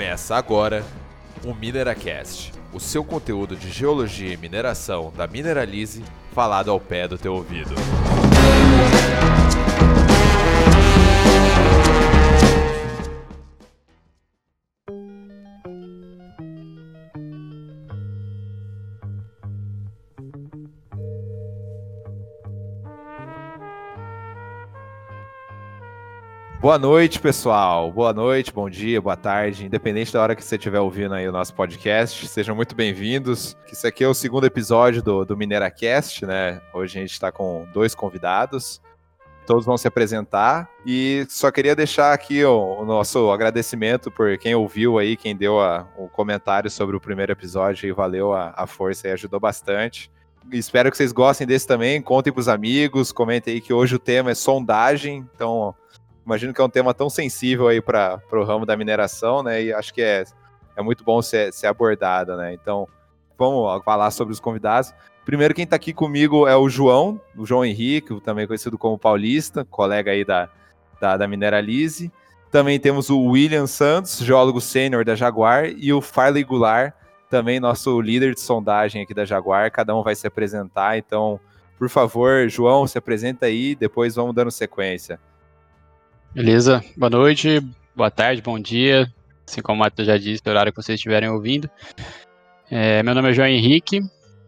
Começa agora o Mineracast, o seu conteúdo de geologia e mineração da Mineralize, falado ao pé do teu ouvido. Boa noite, pessoal. Boa noite, bom dia, boa tarde. Independente da hora que você estiver ouvindo aí o nosso podcast, sejam muito bem-vindos. Isso aqui é o segundo episódio do, do MineraCast, né? Hoje a gente está com dois convidados. Todos vão se apresentar e só queria deixar aqui o, o nosso agradecimento por quem ouviu aí, quem deu a, o comentário sobre o primeiro episódio e valeu a, a força e ajudou bastante. Espero que vocês gostem desse também. Contem para os amigos, comentem aí que hoje o tema é sondagem, então imagino que é um tema tão sensível aí para o ramo da mineração, né? E acho que é, é muito bom ser, ser abordada, né? Então, vamos falar sobre os convidados. Primeiro, quem está aqui comigo é o João, o João Henrique, também conhecido como Paulista, colega aí da, da, da Mineralize. Também temos o William Santos, geólogo sênior da Jaguar, e o Farley Goulart, também nosso líder de sondagem aqui da Jaguar. Cada um vai se apresentar, então, por favor, João, se apresenta aí, depois vamos dando sequência. Beleza, boa noite, boa tarde, bom dia, assim como o Matheus já disse, no horário que vocês estiverem ouvindo. É, meu nome é João Henrique,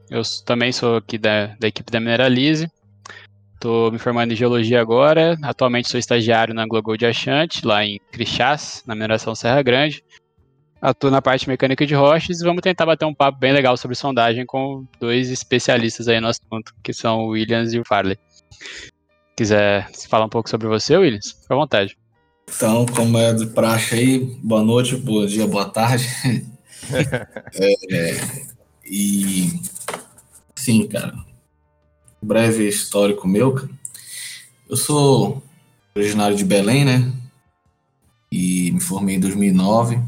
eu também sou aqui da, da equipe da Mineralize, estou me formando em Geologia agora, atualmente sou estagiário na Global de Achante, lá em Crixás, na mineração Serra Grande. Atuo na parte mecânica de rochas e vamos tentar bater um papo bem legal sobre sondagem com dois especialistas aí no assunto, que são o Williams e o Farley quiser falar um pouco sobre você, Williams, fica à vontade. Então, como é de praxe aí, boa noite, bom dia, boa tarde. é, e sim, cara, um breve histórico meu, cara. Eu sou originário de Belém, né? E me formei em 2009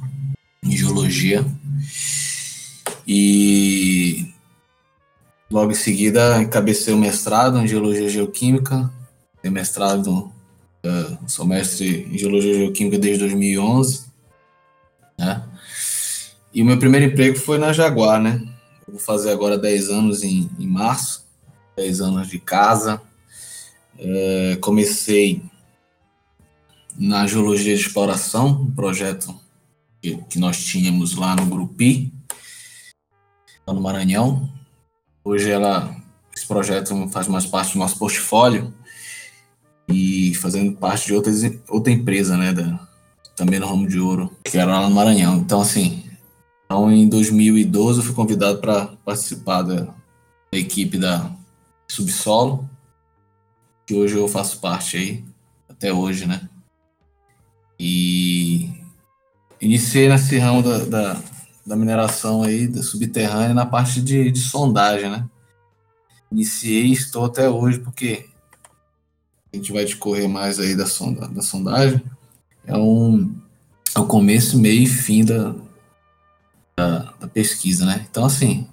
em geologia. E logo em seguida encabecei o mestrado em geologia geoquímica tenho mestrado, uh, sou mestre em Geologia Geoquímica desde 2011, né? E o meu primeiro emprego foi na Jaguar, né? Eu vou fazer agora 10 anos em, em março, 10 anos de casa. Uh, comecei na Geologia de Exploração, um projeto que, que nós tínhamos lá no Grupi, lá no Maranhão. Hoje ela, esse projeto faz mais parte do nosso portfólio e fazendo parte de outras, outra empresa, né, da, também no ramo de ouro, que era lá no Maranhão. Então, assim, então, em 2012 eu fui convidado para participar da, da, equipe da Subsolo, que hoje eu faço parte aí, até hoje, né? E iniciei nesse ramo da, da, da mineração aí, da subterrânea, na parte de, de sondagem, né? Iniciei e estou até hoje, porque a gente vai discorrer mais aí da, sonda, da sondagem, é, um, é o começo, meio e fim da, da, da pesquisa, né? Então, assim,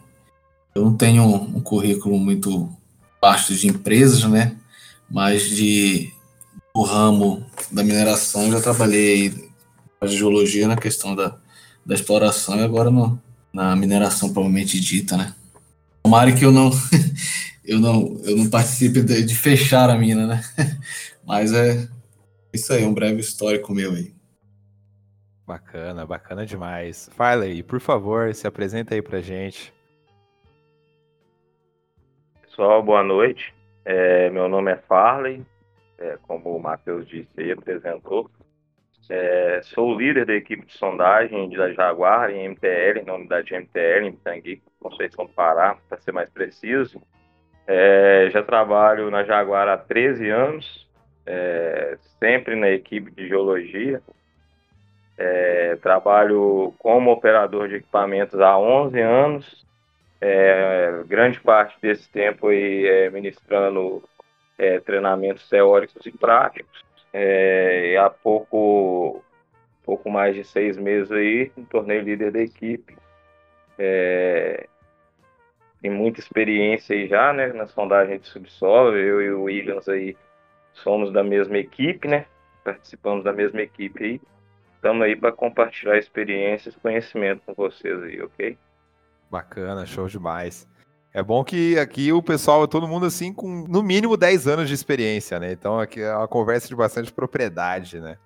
eu não tenho um, currículo muito vasto de empresas, né? Mas de o ramo da mineração, já trabalhei na geologia na questão da, da exploração e agora no, na mineração provavelmente dita, né? Tomara que eu não eu não, eu não participe de, de fechar a mina, né? Mas é isso aí, um breve histórico meu aí. Bacana, bacana demais. Farley, por favor, se apresenta aí pra gente. Pessoal, boa noite. É, meu nome é Farley, é, como o Matheus disse e apresentou. É, sou líder da equipe de sondagem da Jaguar em MTL, na unidade de MTL, em Tangui, Conceição do Pará, para ser mais preciso. É, já trabalho na Jaguar há 13 anos, é, sempre na equipe de geologia. É, trabalho como operador de equipamentos há 11 anos. É, grande parte desse tempo aí é, ministrando treinamentos teóricos e práticos. É, há pouco, pouco mais de seis meses aí, me tornei líder da equipe. É, tem muita experiência aí já, né, na sondagem de subsolo. Eu e o Williams aí somos da mesma equipe, né? Participamos da mesma equipe aí. estamos aí para compartilhar experiências, conhecimento com vocês aí, ok? Bacana, show demais. É bom que aqui o pessoal, todo mundo assim, com no mínimo 10 anos de experiência, né? Então aqui é uma conversa de bastante propriedade, né?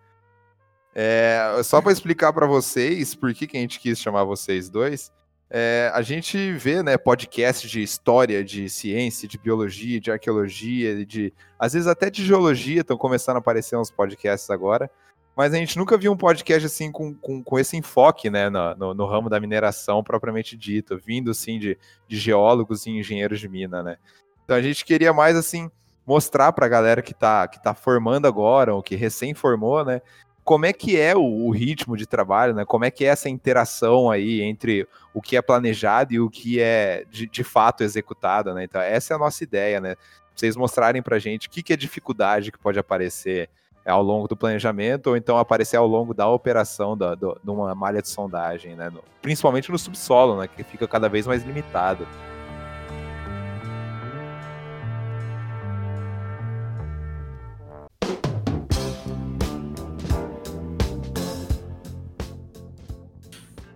É, só para explicar para vocês por que, que a gente quis chamar vocês dois, é, a gente vê né, podcast de história, de ciência, de biologia, de arqueologia, de às vezes até de geologia, estão começando a aparecer uns podcasts agora, mas a gente nunca viu um podcast assim com, com, com esse enfoque né, no, no, ramo da mineração propriamente dito, vindo assim de, de geólogos e engenheiros de mina, né? Então a gente queria mais assim mostrar para a galera que está que tá formando agora, ou que recém formou, né? Como é que é o, o, ritmo de trabalho, né? Como é que é essa interação aí entre o que é planejado e o que é de, de fato executado, né? Então essa é a nossa ideia, né? Vocês mostrarem para gente o que, que é dificuldade que pode aparecer ao longo do planejamento ou então aparecer ao longo da operação da, do, de uma malha de sondagem, né? No, principalmente no subsolo, né? Que fica cada vez mais limitado.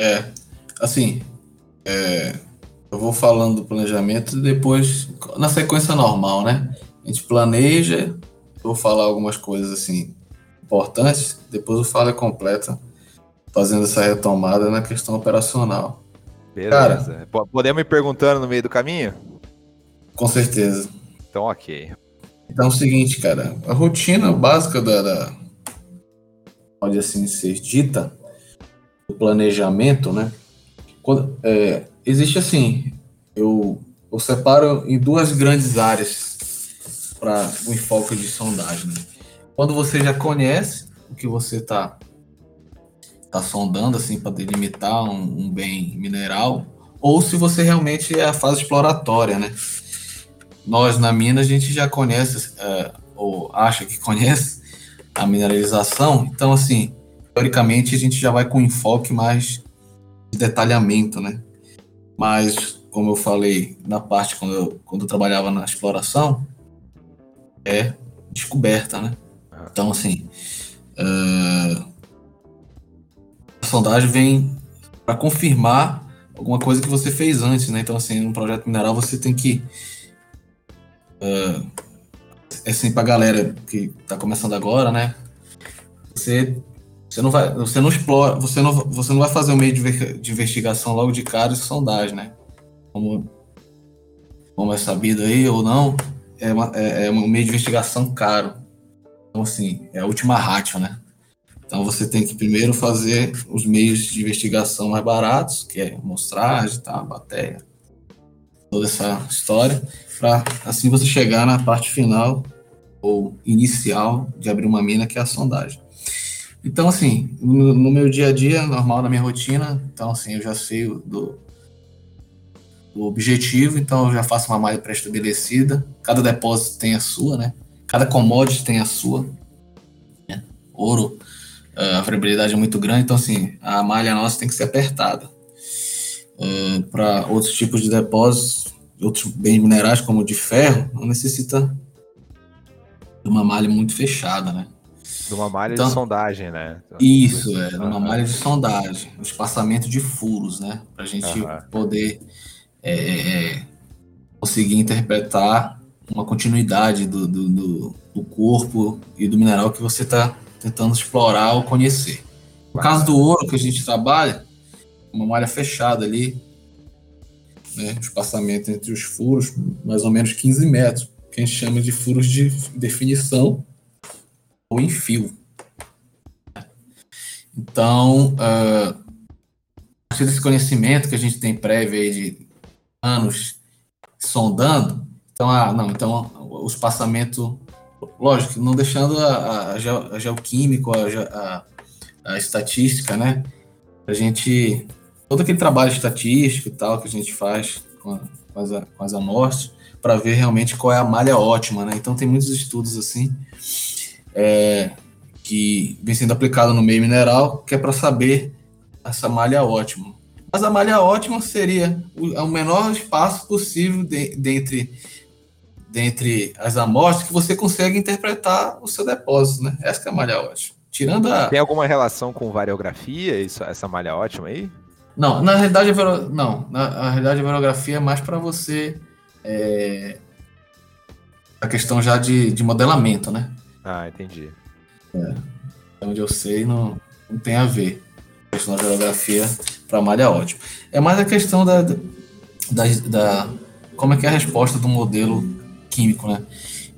É, assim, é, eu vou falando do planejamento depois, na sequência normal, né? A gente planeja, vou falar algumas coisas assim importantes, depois eu falo completa, fazendo essa retomada na questão operacional. Beleza. Cara, Podemos ir perguntando no meio do caminho? Com certeza. Então, ok. Então é o seguinte, cara, a rotina básica da, da pode assim ser dita, do planejamento, né? Quando, é, existe assim, eu, eu separo em duas grandes áreas para o enfoque de sondagem. Né? Quando você já conhece o que você está tá sondando, assim, para delimitar um, um, bem mineral, ou se você realmente é a fase exploratória, né? Nós na mina a gente já conhece, é, ou acha que conhece a mineralização, então assim, teoricamente a gente já vai com enfoque mais de detalhamento, né? Mas, como eu falei na parte quando eu, quando eu trabalhava na exploração, é descoberta, né? Então, assim, uh, a sondagem vem para confirmar alguma coisa que você fez antes, né? Então, assim, no projeto mineral você tem que. Uh, é assim, para galera que está começando agora, né? Você, você não vai, você não explora, você não, você não vai fazer um meio de, de investigação logo de cara de sondagem, né? Como, como é sabido aí ou não, é, uma, é, é um meio de investigação caro. Então, assim, é a última rádio, né? Então, você tem que primeiro fazer os meios de investigação mais baratos, que é amostragem, tá, bateria, toda essa história, para assim você chegar na parte final ou inicial de abrir uma mina, que é a sondagem. Então, assim, no, no meu dia a dia, normal, na minha rotina, então, assim, eu já sei do, o objetivo, então eu já faço uma malha pré-estabelecida. Cada depósito tem a sua, né? Cada commodity tem a sua. Né? Ouro, a variabilidade é muito grande, então assim, a malha nossa tem que ser apertada. Uh, Para outros tipos de depósitos, outros bens minerais, como o de ferro, não necessita de uma malha muito fechada, né? De uma malha então, de sondagem, né? Isso, é, de uma malha de sondagem, o espaçamento de furos, né? Para a gente poder é, é, é, conseguir interpretar uma continuidade do, do, do, do, corpo e do mineral que você está tentando explorar ou conhecer. No caso do ouro que a gente trabalha, uma malha fechada ali, né, espaçamento entre os furos, mais ou menos 15 metros, que a gente chama de furos de definição ou em fio. Então, uh, a partir desse conhecimento que a gente tem prévio de anos sondando, então, ah, não, então o espaçamento, lógico, não deixando a, a, a geoquímico, a, a, a, estatística, né? A gente, todo aquele trabalho estatístico e tal que a gente faz com, com, as, com as amostras, para ver realmente qual é a malha ótima, né? Então tem muitos estudos assim, é, que vem sendo aplicado no meio mineral, que é para saber essa malha ótima. Mas a malha ótima seria o, o menor espaço possível de, dentre, dentre as amostras que você consegue interpretar o seu depósito, né? Essa é a malha ótima. Tirando a. Tem alguma relação com variografia, isso, essa malha ótima aí? Não, na realidade, não, na, na realidade a variografia é mais para você. É... A questão já de, de modelamento, né? Ah, entendi. É. Onde eu sei, não, não tem a ver. A questão da variografia para malha ótima. É mais a questão da, da, da. Como é que é a resposta do modelo químico, né?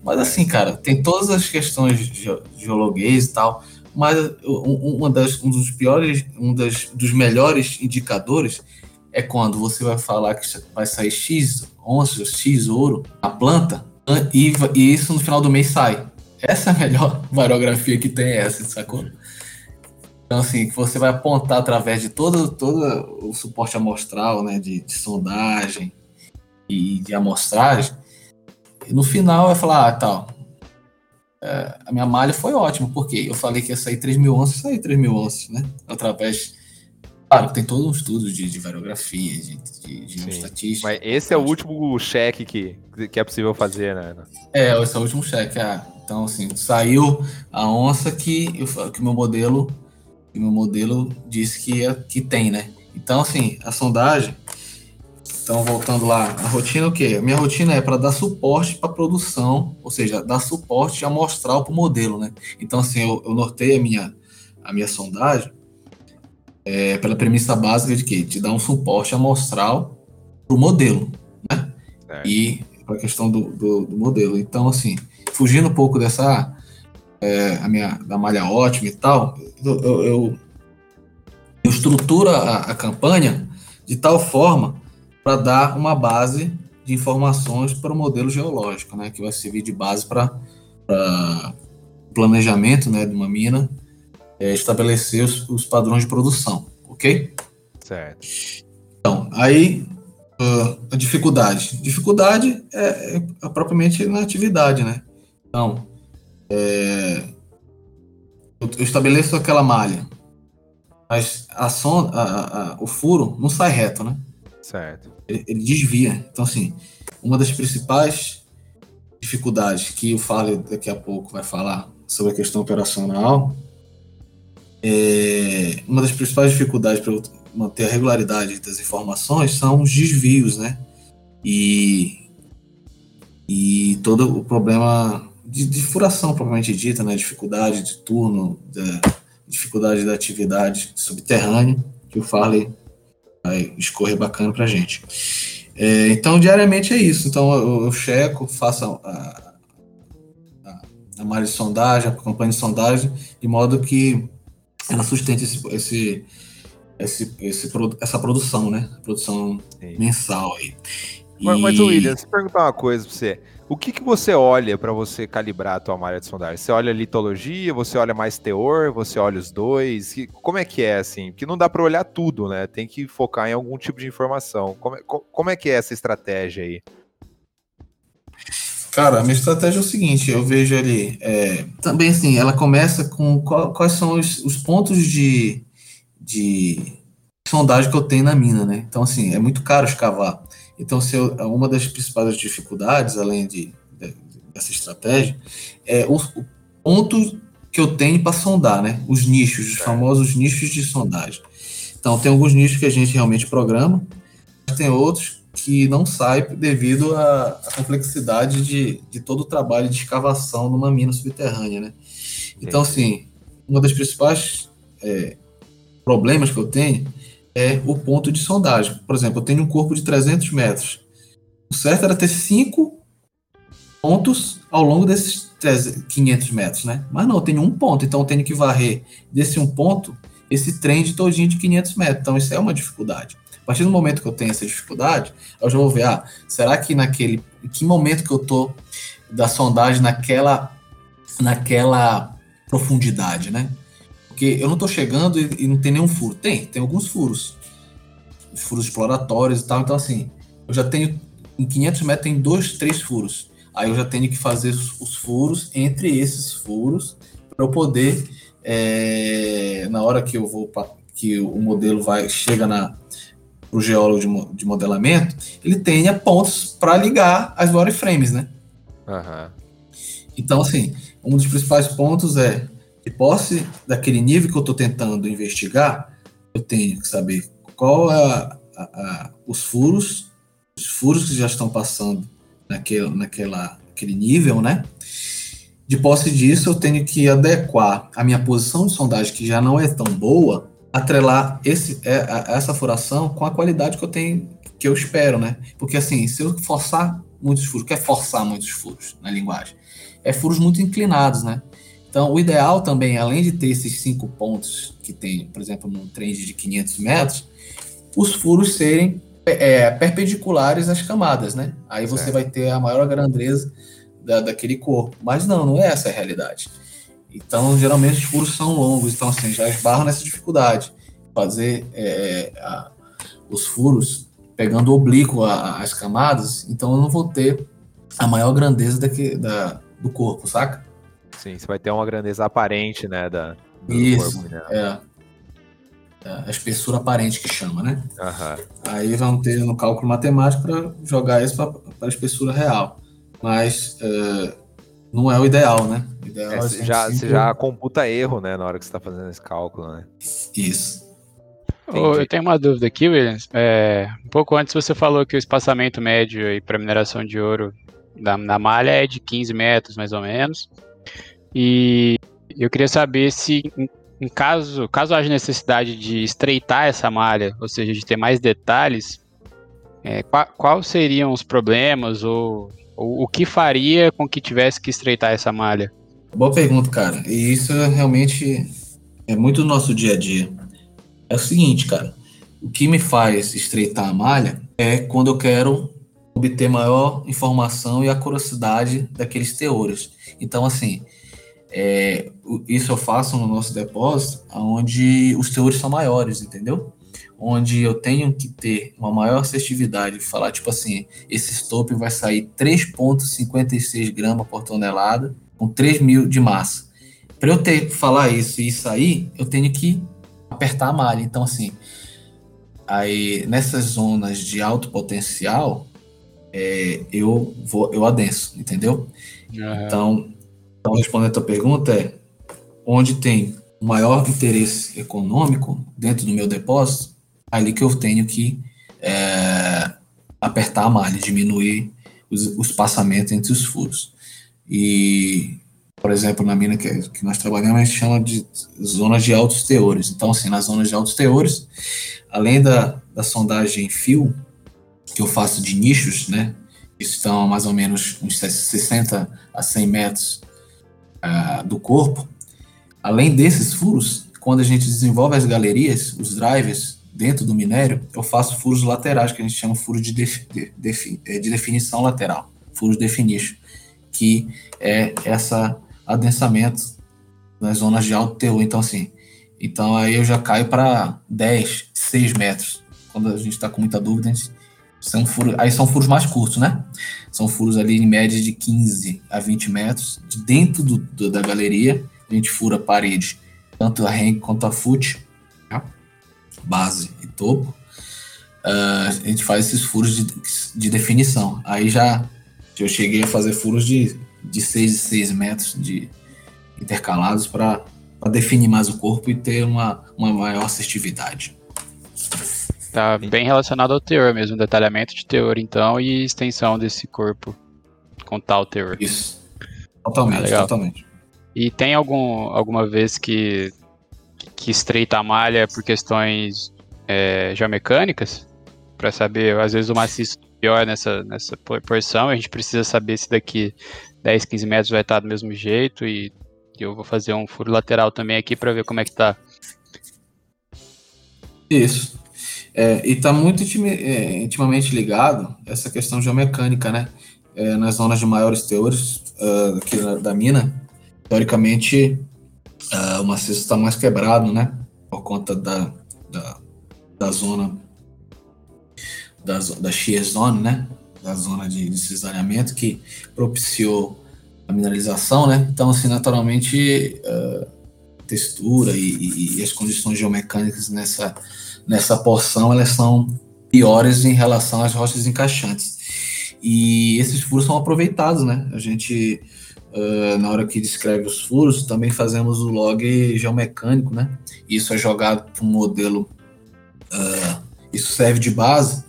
Mas assim, cara, tem todas as questões de geologuês e tal, mas uma das, um dos piores, um das, dos melhores indicadores é quando você vai falar que vai sair X onças, X ouro na planta, e, e, isso no final do mês sai. Essa é a melhor variografia que tem, essa, sacou? Então, assim, que você vai apontar através de todo, todo o suporte amostral, né, de, de sondagem e de amostragem, e no final vai falar, ah, tal, é, a minha malha foi ótima, porque eu falei que ia sair 3 mil onças, saiu 3 mil onças, né? Através. Claro, tem todo um estudo de, de variografia, de, de, de estatística. Mas esse é o último cheque que, que é possível fazer, né? É, esse é o último cheque. Ah, então, assim, saiu a onça que, eu, que o meu modelo que meu modelo disse que, ia, que tem, né? Então, assim, a sondagem então, voltando lá, a rotina o quê? A minha rotina é para dar suporte para a produção, ou seja, dar suporte amostral para o modelo, né? Então, assim, eu, eu nortei a minha, a minha sondagem é, pela premissa básica de que? De dar um suporte amostral para o modelo, né? É. E para a questão do, do, do, modelo. Então, assim, fugindo um pouco dessa, é, a minha, da malha ótima e tal, eu, eu, eu, estruturo a, a campanha de tal forma para dar uma base de informações para o modelo geológico, né, que vai servir de base para o planejamento né, de uma mina, é, estabelecer os, os, padrões de produção, ok? Certo. Então, aí uh, a dificuldade. Dificuldade é, é, propriamente na atividade, né? Então, é, eu, estabeleço aquela malha, mas a sonda, a, a, o furo não sai reto, né? Certo. Ele, ele, desvia. Então, assim, uma das principais dificuldades que o Fale daqui a pouco vai falar sobre a questão operacional, é, uma das principais dificuldades para manter a regularidade das informações são os desvios, né? E, e todo o problema de, de furação, propriamente dita, né? Dificuldade de turno, da, dificuldade da atividade subterrânea, que o Farley vai escorrer bacana para a gente. É, então, diariamente é isso. Então, eu, eu checo, faço a, a, a malha de sondagem, a campanha de sondagem, de modo que ela sustente esse, esse, esse, esse essa produção, né? Produção Sim. mensal aí. Mas, e... mas William, deixa eu perguntar uma coisa para você. O que, que você olha para você calibrar a tua malha de sondagem? Você olha litologia, você olha mais teor, você olha os dois? Como é que é assim? Porque não dá para olhar tudo, né? Tem que focar em algum tipo de informação. Como é, como é que é essa estratégia aí? Cara, a minha estratégia é o seguinte, eu vejo ali, é, também assim, ela começa com qual, quais são os, os pontos de, de sondagem que eu tenho na mina, né? Então, assim, é muito caro escavar. Então, se eu, uma das principais dificuldades, além de, de dessa estratégia, é o, o, ponto que eu tenho para sondar, né? Os nichos, os famosos nichos de sondagem. Então, tem alguns nichos que a gente realmente programa, mas tem outros que não sai devido à, à complexidade de, de todo o trabalho de escavação numa mina subterrânea, né? Então, assim, uma das principais é, problemas que eu tenho é o ponto de sondagem. Por exemplo, eu tenho um corpo de 300 metros. O certo era ter cinco pontos ao longo desses 500 metros, né? Mas não, eu tenho um ponto, então eu tenho que varrer desse um ponto esse trem todinho de 500 metros. Então isso é uma dificuldade. A partir do momento que eu tenho essa dificuldade, eu já vou ver, ah, será que naquele, que momento que eu tô da sondagem naquela, naquela profundidade, né? Porque eu não estou chegando e, e, não tem nenhum furo. Tem, tem alguns furos. Furos exploratórios e tal. Então, assim, eu já tenho. Em 500 metros tem dois, três furos. Aí eu já tenho que fazer os, os furos entre esses furos para eu poder, é, na hora que eu vou pra, que o modelo vai chega na o geólogo de, de modelamento, ele tenha pontos para ligar as wireframes, né? Uhum. Então, assim, um dos principais pontos é de posse daquele nível que eu estou tentando investigar, eu tenho que saber qual é a, a, os furos, os furos que já estão passando naquele, naquela, naquele nível, né? De posse disso, eu tenho que adequar a minha posição de sondagem, que já não é tão boa, atrelar esse, é, essa furação com a qualidade que eu tenho, que eu espero, né? Porque assim, se eu forçar muitos furos, o que é forçar muitos furos na linguagem? É furos muito inclinados, né? Então, o ideal também, além de ter esses cinco pontos que tem, por exemplo, num trend de 500 metros, os furos serem é, perpendiculares às camadas, né? Aí você vai ter a maior grandeza da, daquele corpo. Mas não, não é essa a realidade. Então, geralmente, os furos são longos, então, assim, já esbarram nessa dificuldade. Fazer é, a, os furos pegando oblíquo às camadas, então eu não vou ter a maior grandeza daqui, da, do corpo, saca? Sim, você vai ter uma grandeza aparente, né, da, do Isso, corpo. Né? É. é. A espessura aparente que chama, né? Uhum. Aí vão ter no cálculo matemático para jogar isso para a espessura real. Mas uh, não é o ideal, né? O ideal é, é você, já, você já computa erro, né, na hora que você está fazendo esse cálculo, né? Isso. Oh, eu tenho uma dúvida aqui, Williams. É, um pouco antes você falou que o espaçamento médio para mineração de ouro da, na malha é de 15 metros, mais ou menos. E eu queria saber se, em, caso, caso haja necessidade de estreitar essa malha, ou seja, de ter mais detalhes, é, qual, quais seriam os problemas ou, ou, o que faria com que tivesse que estreitar essa malha? Boa pergunta, cara. E isso é realmente é muito nosso dia a dia. É o seguinte, cara. O que me faz estreitar a malha é quando eu quero obter maior informação e a curiosidade daqueles teores. Então, assim, é, isso eu faço no nosso depósito, onde os teores são maiores, entendeu? Onde eu tenho que ter uma maior assertividade, falar tipo assim, esse stop vai sair 3,56 gramas por tonelada, com 3 mil de massa. Para eu ter falar isso e sair, eu tenho que apertar a malha. Então, assim, aí nessas zonas de alto potencial, é, eu vou, eu adenso, entendeu? Uhum. Então, então, respondendo a tua pergunta, é onde tem maior interesse econômico dentro do meu depósito, ali que eu tenho que é, apertar a malha, diminuir os, o espaçamento entre os furos. E, por exemplo, na mina que, que nós trabalhamos, a gente chama de zonas de altos teores. Então, assim, nas zonas de altos teores, além da, da sondagem fio, que eu faço de nichos, né, que estão a mais ou menos uns 60 a 100 metros uh, do corpo, além desses furos, quando a gente desenvolve as galerias, os drivers dentro do minério, eu faço furos laterais, que a gente chama furos de, de, de, eh, de definição lateral, furos definition, que é essa adensamento nas zonas de alto teor. Então, assim, então aí eu já caio para 10, 6 metros. Quando a gente está com muita dúvida, a gente são furos, aí são furos mais curtos, né? São furos ali em média de 15 a 20 metros. De dentro do, do, da galeria, a gente fura a parede, tanto a hang quanto a foot, tá? base e topo. Uh, a gente faz esses furos de, de definição. Aí já eu cheguei a fazer furos de, de 6 e 6 metros de intercalados para definir mais o corpo e ter uma, uma maior assertividade. Tá bem relacionado ao teor mesmo, detalhamento de teor então e extensão desse corpo com tal teor. Isso. Totalmente, ah, totalmente. E tem algum, alguma vez que, que estreita a malha por questões é, geomecânicas? Para saber, às vezes o maciço pior nessa, nessa porção, a gente precisa saber se daqui 10, 15 metros vai estar do mesmo jeito e eu vou fazer um furo lateral também aqui para ver como é que tá. Isso. É, e está muito é, intimamente ligado essa questão geomecânica, né? É, nas zonas de maiores teores uh, aqui da, da, mina, teoricamente uh, o maciço está mais quebrado, né? Por conta da, da, da zona da, da shear zone, né? Da zona de, de cisalhamento que propiciou a mineralização, né? Então, assim, naturalmente, uh, textura e, e, e as condições geomecânicas nessa nessa porção elas são piores em relação às rochas encaixantes. E esses furos são aproveitados, né? A gente uh, na hora que descreve os furos, também fazemos o log geomecânico, né? Isso é jogado para um modelo, uh, isso serve de base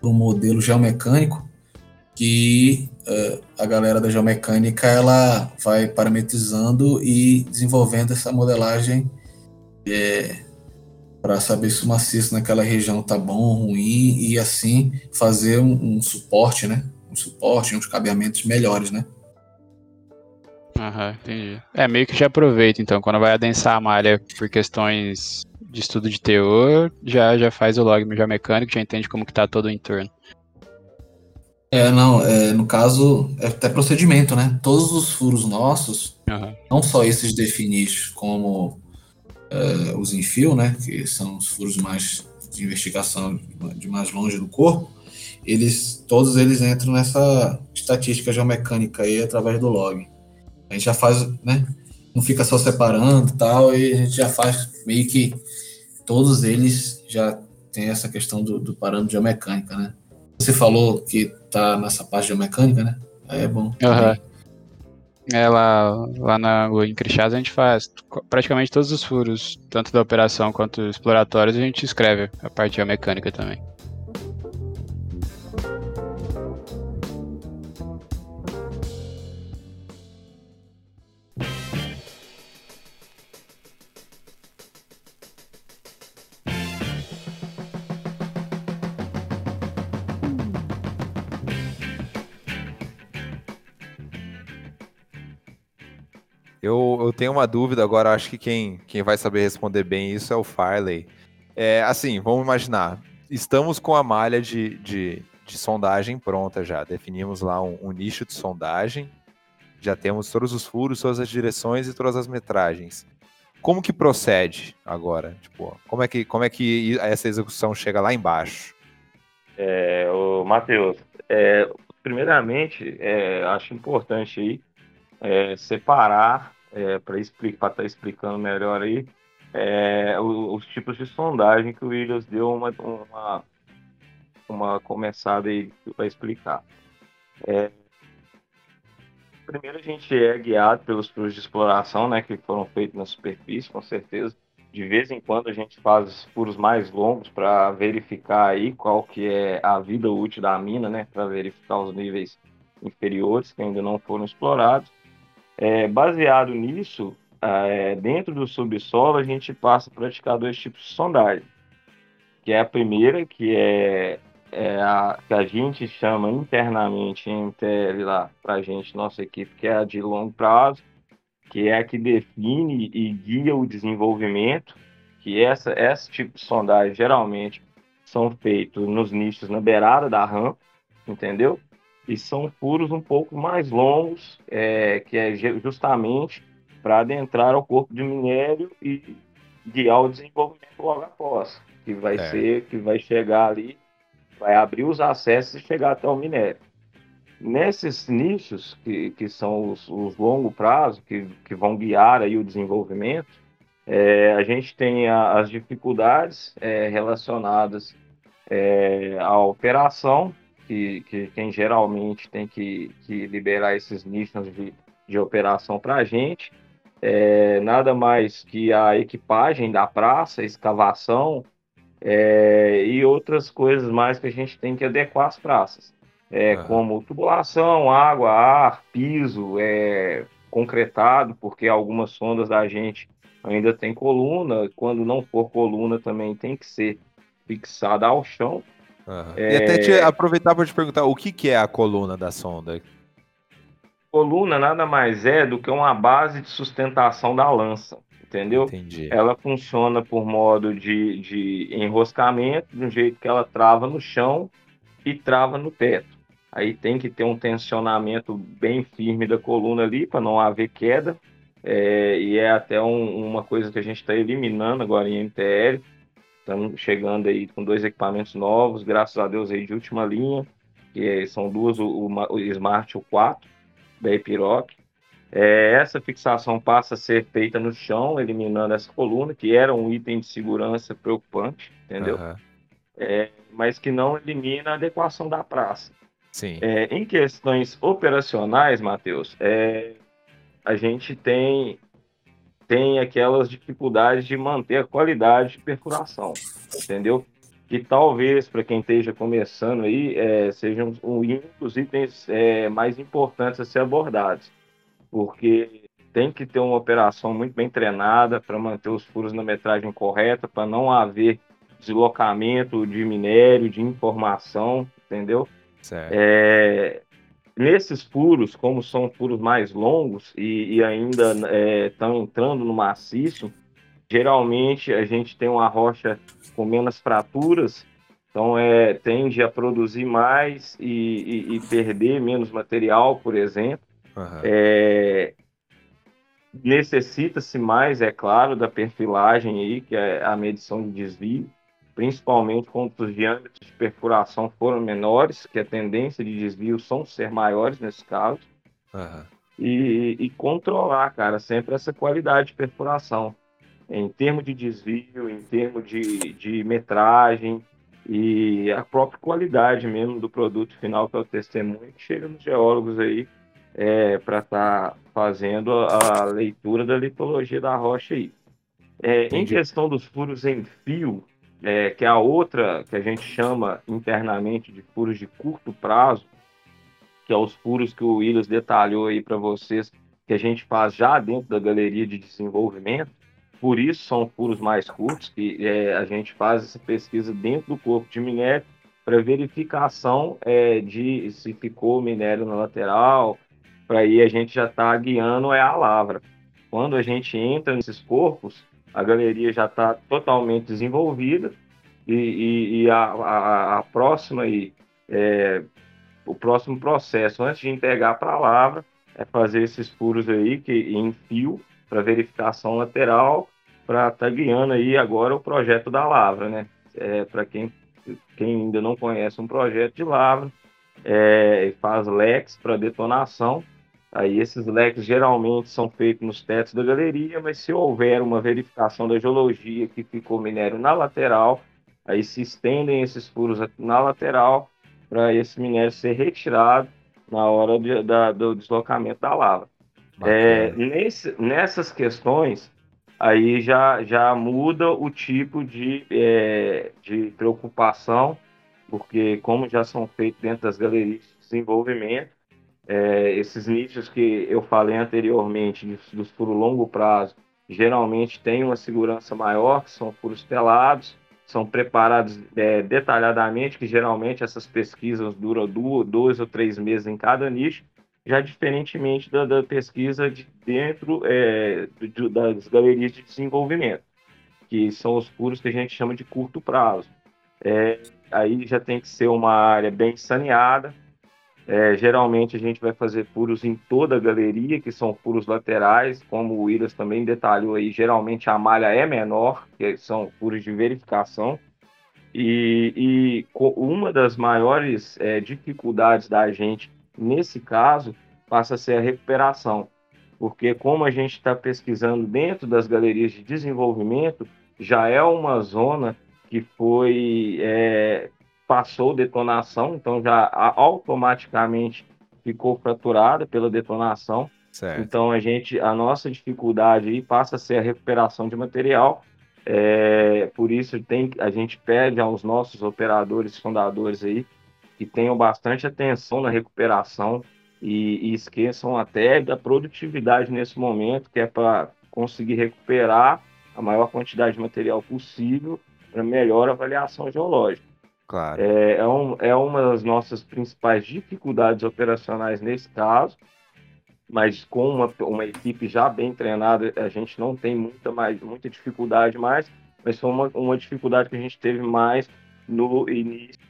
para um modelo geomecânico que uh, a galera da geomecânica ela vai parametrizando e desenvolvendo essa modelagem é, para saber se o maciço naquela região tá bom, ruim e assim fazer um, um suporte, né? Um suporte, uns cabeamentos melhores, né? Aham, entendi. É, meio que já aproveita, então, quando vai adensar a malha por questões de estudo de teor, já, já faz o log já mecânico, já entende como que tá todo o entorno. É, não, é, no caso, é até procedimento, né? Todos os furos nossos, uhum. não só esses definis como é, os infio, né? Que são os furos mais de investigação de mais longe do corpo, eles, todos eles entram nessa estatística geomecânica aí através do log. A gente já faz, né? Não fica só separando tal, e a gente já faz meio que todos eles já tem essa questão do, do parâmetro geomecânica, né? Você falou que tá nessa parte geomecânica, né? Aí é bom. Uhum. É, lá, lá na, em Crixás a gente faz praticamente todos os furos, tanto da operação quanto exploratórios, a gente escreve a parte geomecânica também. Eu tenho uma dúvida agora, acho que quem, quem vai saber responder bem isso é o Farley. É, assim, vamos imaginar, estamos com a malha de, de, de sondagem pronta já, definimos lá um, um, nicho de sondagem, já temos todos os furos, todas as direções e todas as metragens. Como que procede agora? Tipo, como é que, como é que essa execução chega lá embaixo? É, o Matheus, é, primeiramente, é, acho importante aí é, separar, é, para estar tá explicando melhor aí, é, os, os, tipos de sondagem que o Williams deu uma, uma, uma começada aí para explicar. É, primeiro a gente é guiado pelos furos de exploração, né, que foram feitos na superfície, com certeza. De vez em quando a gente faz furos mais longos para verificar aí qual que é a vida útil da mina, né, para verificar os níveis inferiores que ainda não foram explorados. É, baseado nisso, é, dentro do subsolo, a gente passa a praticar dois tipos de sondagem. Que é a primeira, que é, é a que a gente chama internamente em MTL lá, para a gente, nossa equipe, que é a de longo prazo, que é a que define e guia o desenvolvimento, que essa, esse tipo de sondagem geralmente são feitos nos nichos na beirada da rampa, entendeu? E são furos um pouco mais longos, é, que é justamente para adentrar ao corpo de minério e guiar o desenvolvimento logo após, que vai é. ser, que vai chegar ali, vai abrir os acessos e chegar até o minério. Nesses nichos, que, que são os, os longo prazo, que, que vão guiar aí o desenvolvimento, é, a gente tem a, as dificuldades é, relacionadas é, à operação que, que quem geralmente tem que, que liberar esses nichos de, de operação para a gente. É, nada mais que a equipagem da praça, escavação é, e outras coisas mais que a gente tem que adequar às praças, é, uhum. como tubulação, água, ar, piso, é, concretado, porque algumas sondas da gente ainda tem coluna, quando não for coluna também tem que ser fixada ao chão. Uhum. É... E até te aproveitar para te perguntar, o que, que é a coluna da sonda? Coluna nada mais é do que uma base de sustentação da lança, entendeu? Entendi. Ela funciona por modo de, de enroscamento, de um jeito que ela trava no chão e trava no teto. Aí tem que ter um tensionamento bem firme da coluna ali para não haver queda. É, e é até um, uma coisa que a gente está eliminando agora em MTL, Estamos chegando aí com dois equipamentos novos, graças a Deus aí de última linha, que são duas, o, o, Smart o 4 da Epiroc. É, essa fixação passa a ser feita no chão, eliminando essa coluna, que era um item de segurança preocupante, entendeu? Uhum. É, mas que não elimina a adequação da praça. Sim. É, em questões operacionais, Matheus, é, a gente tem tem aquelas dificuldades de manter a qualidade de perfuração, entendeu? Que talvez para quem esteja começando aí é, sejam um, dos itens é, mais importantes a ser abordados, porque tem que ter uma operação muito bem treinada para manter os furos na metragem correta, para não haver deslocamento de minério, de informação, entendeu? É, nesses furos, como são furos mais longos e, e ainda estão é, entrando no maciço, geralmente a gente tem uma rocha com menos fraturas, então é, tende a produzir mais e, e, e perder menos material, por exemplo. Uhum. É, Necessita-se mais, é claro, da perfilagem aí, que é a medição de desvio principalmente quando os diâmetros de perfuração foram menores, que a tendência de desvio são ser maiores nesse caso. Uhum. E, e, controlar, cara, sempre essa qualidade de perfuração. Em termos de desvio, em termos de, de metragem e a própria qualidade mesmo do produto final, que é o testemunho, que chega nos geólogos aí é, para estar tá fazendo a, leitura da litologia da rocha aí. É, em questão dos furos em fio, é, que é a outra que a gente chama internamente de furos de curto prazo, que é os furos que o Willis detalhou aí para vocês, que a gente faz já dentro da galeria de desenvolvimento. Por isso são furos mais curtos, que é, a gente faz essa pesquisa dentro do corpo de minério para verificação é, de se ficou minério na lateral, para aí a gente já está guiando é a lavra. Quando a gente entra nesses corpos, a galeria já está totalmente desenvolvida e, e, e a, a, a, próxima aí, é, o próximo processo antes de entregar para a lavra é fazer esses furos aí que em fio para verificação lateral para tá guiando aí agora o projeto da lavra, né? É, para quem, quem ainda não conhece um projeto de lavra, é, faz leques para detonação Aí esses leques geralmente são feitos nos tetos da galeria, mas se houver uma verificação da geologia que ficou minério na lateral, aí se estendem esses furos na lateral para esse minério ser retirado na hora de, da, do deslocamento da lava. É, nesse, nessas questões, aí já, já muda o tipo de, é, de preocupação, porque como já são feitos dentro das galerias de desenvolvimento, é, esses nichos que eu falei anteriormente, dos furos longo prazo, geralmente têm uma segurança maior, que são furos telados, são preparados é, detalhadamente, que geralmente essas pesquisas duram duas, dois ou três meses em cada nicho, já diferentemente da, da pesquisa de dentro é, de, das galerias de desenvolvimento, que são os furos que a gente chama de curto prazo. É, aí já tem que ser uma área bem saneada, é, geralmente a gente vai fazer furos em toda a galeria, que são furos laterais, como o Willis também detalhou aí, geralmente a malha é menor, que são furos de verificação. E, e uma das maiores é, dificuldades da gente nesse caso passa a ser a recuperação, porque como a gente está pesquisando dentro das galerias de desenvolvimento, já é uma zona que foi é, passou detonação, então já automaticamente ficou fraturada pela detonação. Certo. Então a gente, a nossa dificuldade aí passa a ser a recuperação de material. É, por isso tem, a gente pede aos nossos operadores fundadores aí que tenham bastante atenção na recuperação e, e esqueçam até da produtividade nesse momento, que é para conseguir recuperar a maior quantidade de material possível para melhor avaliação geológica. Claro. É, é, um, é uma das nossas principais dificuldades operacionais nesse caso, mas com uma, uma equipe já bem treinada, a gente não tem muita, mais, muita dificuldade mais, mas foi uma, uma dificuldade que a gente teve mais no início.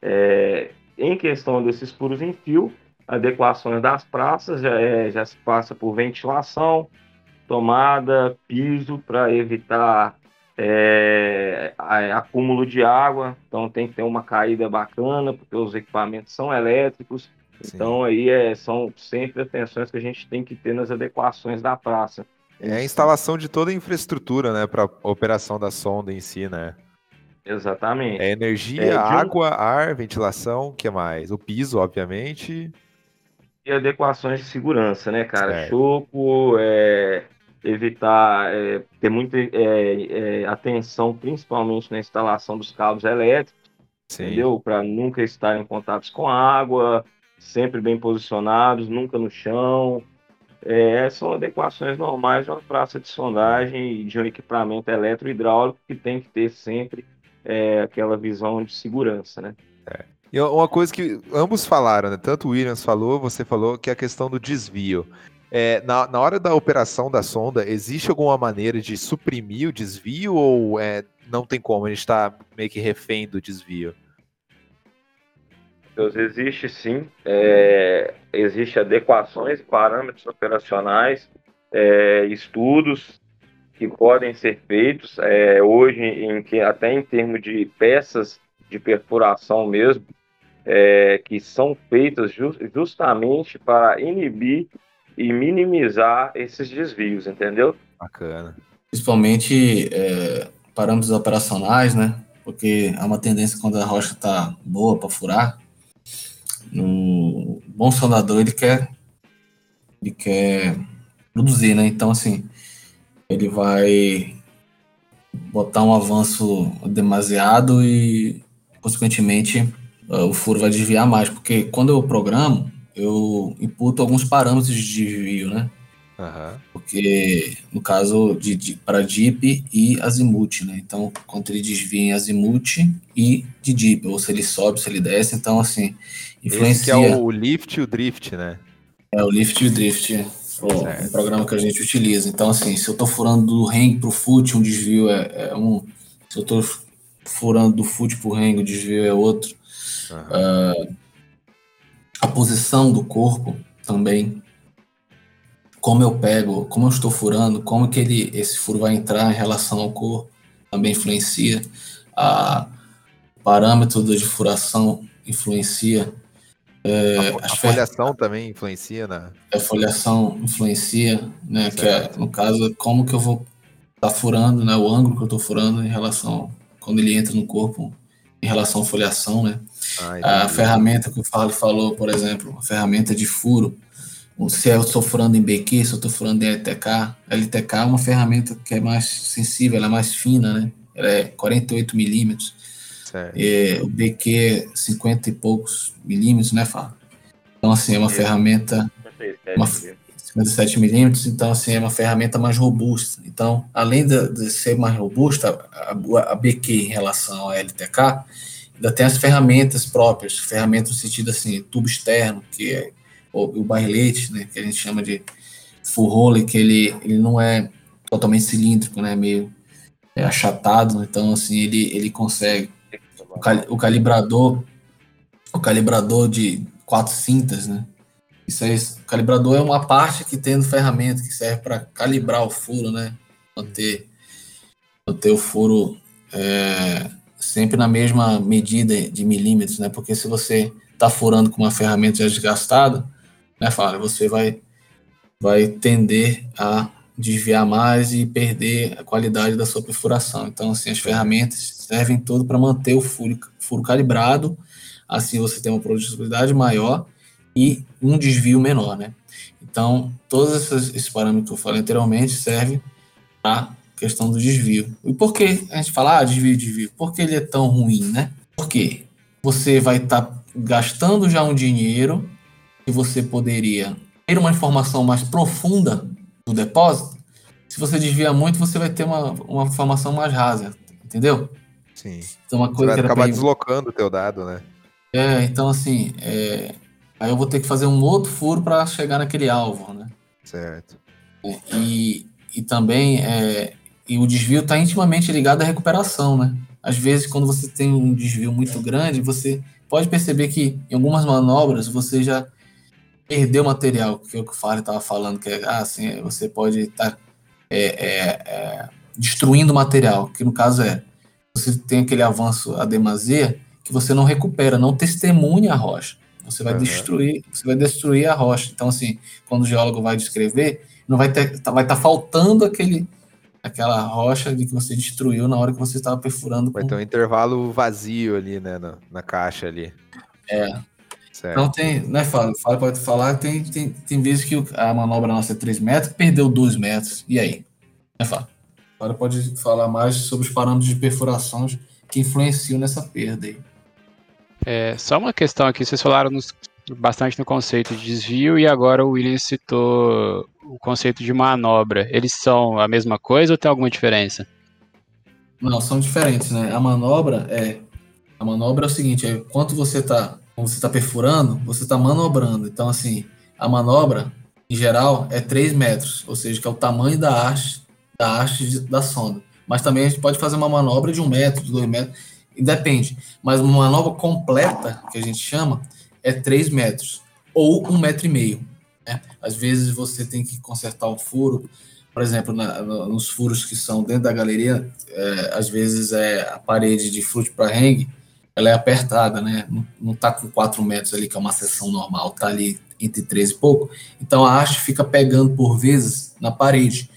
É, em questão desses furos em fio, adequações das praças já, é, já se passa por ventilação, tomada, piso para evitar é, acúmulo de água, então tem que ter uma caída bacana, porque os equipamentos são elétricos, Sim. então aí é, são sempre atenções que a gente tem que ter nas adequações da praça. É a instalação de toda a infraestrutura, né, para operação da sonda em si, né? Exatamente. É energia, é, água, um... ar, ventilação, o que mais? O piso, obviamente. e adequações de segurança, né, cara? É. Choco, é, evitar é, ter muita é, é, atenção, principalmente na instalação dos cabos elétricos, Sim. entendeu? Para nunca estar em contatos com água, sempre bem posicionados, nunca no chão. É, são adequações normais de uma praça de sondagem e de um equipamento eletrohidráulico que tem que ter sempre é, aquela visão de segurança, né? É. E uma coisa que ambos falaram, né? Tanto o Williams falou, você falou, que é a questão do desvio. É, na, na hora da operação da sonda, existe alguma maneira de suprimir o desvio ou é, não tem como? A gente está meio que refém do desvio? Deus, existe sim. É, existe adequações, parâmetros operacionais, é, estudos que podem ser feitos é, hoje, em que até em termos de peças de perfuração mesmo, é, que são feitas justamente para inibir e minimizar esses desvios, entendeu? Bacana. Principalmente é, parâmetros operacionais, né? Porque há uma tendência quando a rocha está boa para furar, o bom sondador ele quer ele quer produzir, né? Então assim, ele vai botar um avanço demasiado e consequentemente o furo vai desviar mais, porque quando eu programo, eu imputo alguns parâmetros de desvio, né? Uhum. Porque, no caso, de, de para DIP e azimuth, né? Então, quando ele desvia em azimuth e de DIP, ou se ele sobe, se ele desce, então, assim, influencia... Esse que é o lift e o drift, né? É, o lift e o drift, o, um programa que a gente utiliza. Então, assim, se eu estou furando do hang para o foot, um desvio é, é, um... Se eu estou furando do foot para o hang, o desvio é outro. Uhum. Uh, a posição do corpo também, como eu pego, como eu estou furando, como que ele, esse furo vai entrar em relação ao corpo, também influencia. A parâmetro de furação influencia. É, a, a folhação também influencia, né? A folhação influencia, né? Que é, no caso, como que eu vou estar tá furando, né? O ângulo que eu estou furando em relação quando ele entra no corpo em relação à folhação, né? Ah, a ferramenta que o Fábio falou, por exemplo, a ferramenta de furo, se eu estou furando em BQ, se eu estou furando em LTK, LTK é uma ferramenta que é mais sensível, ela é mais fina, né? Ela é 48 milímetros. É, o BQ é 50 e poucos milímetros, né, Fábio? Então, assim, é uma é. ferramenta... Uma, 57 milímetros, então assim é uma ferramenta mais robusta. Então, além de, de ser mais robusta, a, a, BQ em relação à LTK, ainda tem as ferramentas próprias, ferramentas no sentido assim, tubo externo, que é o, o barrilete, né, que a gente chama de full que ele, ele não é totalmente cilíndrico, né, meio é achatado, então assim ele, ele consegue o, o calibrador o calibrador de quatro cintas, né, isso aí, o calibrador é uma parte que tem no ferramenta que serve para calibrar o furo, né? Manter, manter o furo é, sempre na mesma medida de milímetros, né? Porque se você está furando com uma ferramenta já desgastada, né, Fábio, você vai, vai tender a desviar mais e perder a qualidade da sua perfuração. Então, assim, as ferramentas servem todo para manter o furo, furo calibrado, assim você tem uma produtividade maior e um desvio menor, né? Então, todos esses, esses parâmetros que eu falei anteriormente servem para questão do desvio. E por que a gente fala, ah, desvio, desvio? Por que ele é tão ruim, né? Porque você vai estar tá gastando já um dinheiro que você poderia ter uma informação mais profunda do depósito. Se você desvia muito, você vai ter uma, uma informação mais rasa, entendeu? Sim. Então, uma coisa você vai acabar deslocando o teu dado, né? É, então assim, é, Aí eu vou ter que fazer um outro furo para chegar naquele alvo, né? Certo. E, e também é, e o desvio está intimamente ligado à recuperação, né? Às vezes, quando você tem um desvio muito grande, você pode perceber que em algumas manobras você já perdeu material, que é o que o Fábio estava falando, que é ah, assim, você pode estar tá, é, é, é, destruindo material, que no caso é você tem aquele avanço a demasia que você não recupera, não testemunha a rocha. Você vai uhum. destruir, você vai destruir a rocha. Então, assim, quando o geólogo vai descrever, não vai ter, tá, vai estar tá faltando aquele, aquela rocha de que você destruiu na hora que você estava perfurando. Vai com... ter um intervalo vazio ali, né, na, na caixa ali. É. Certo. Então tem, né, Fábio? Fábio pode falar, tem, tem, tem vezes que a manobra nossa é 3 metros, perdeu 2 metros. E aí? Né, Fábio? Agora pode falar mais sobre os parâmetros de perfuração que influenciam nessa perda aí. É, só uma questão aqui, vocês falaram nos, bastante no conceito de desvio e agora o William citou o conceito de manobra. Eles são a mesma coisa ou tem alguma diferença? Não, são diferentes, né? A manobra é a manobra é o seguinte, é quanto você está você está perfurando, você está manobrando. Então, assim, a manobra, em geral, é 3 metros, ou seja, que é o tamanho da haste, da haste da sonda. Mas também a gente pode fazer uma manobra de um metro, de dois metros, depende. Mas uma manobra completa, que a gente chama, é 3 metros, ou um metro e meio. Né? Às vezes você tem que consertar um furo, por exemplo, na, nos furos que são dentro da galeria, é, às vezes é a parede de fruto para hang, ela é apertada, né? Não, está com 4 metros ali, que é uma seção normal, está ali entre 13 e pouco. Então a haste fica pegando por vezes na parede.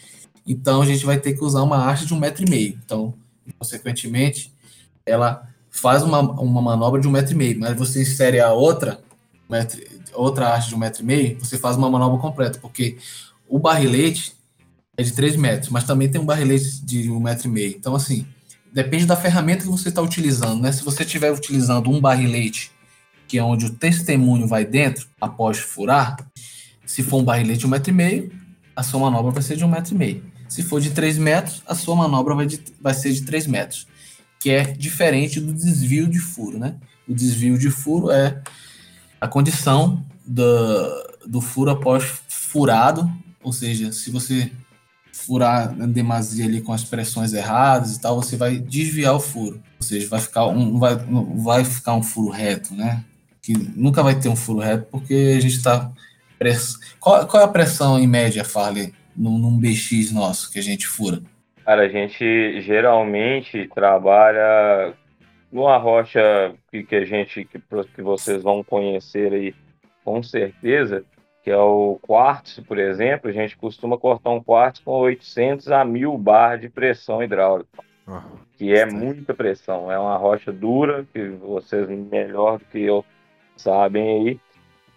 Então a gente vai ter que usar uma haste de um metro e meio. Então, consequentemente, ela faz uma, uma manobra de um metro e meio, mas você insere a outra, metro, outra haste de um metro e meio, você faz uma manobra completa, porque o barrilete é de 3 metros, mas também tem um barrilete de um metro e meio. Então, assim, depende da ferramenta que você está utilizando, né? Se você estiver utilizando um barrilete, que é onde o testemunho vai dentro, após furar, se for um barrilete de um metro e meio, a sua manobra vai ser de um metro e meio. Se for de 3 metros, a sua manobra vai, de, vai ser de 3 metros, que é diferente do desvio de furo, né? O desvio de furo é a condição do, do furo após furado, ou seja, se você furar em demasia ali com as pressões erradas e tal, você vai desviar o furo. Ou seja, vai ficar um, vai, vai ficar um furo reto, né? Que nunca vai ter um furo reto porque a gente está. Press... Qual, qual, é a pressão em média, Farley, num, num BX nosso que a gente fura? Cara, a gente geralmente trabalha numa rocha que, que a gente, que, que vocês vão conhecer aí com certeza, que é o quartzo, por exemplo, a gente costuma cortar um quartzo com 800 a 1000 bar de pressão hidráulica, ah, que é muita pressão. É uma rocha dura, que vocês melhor do que eu sabem aí,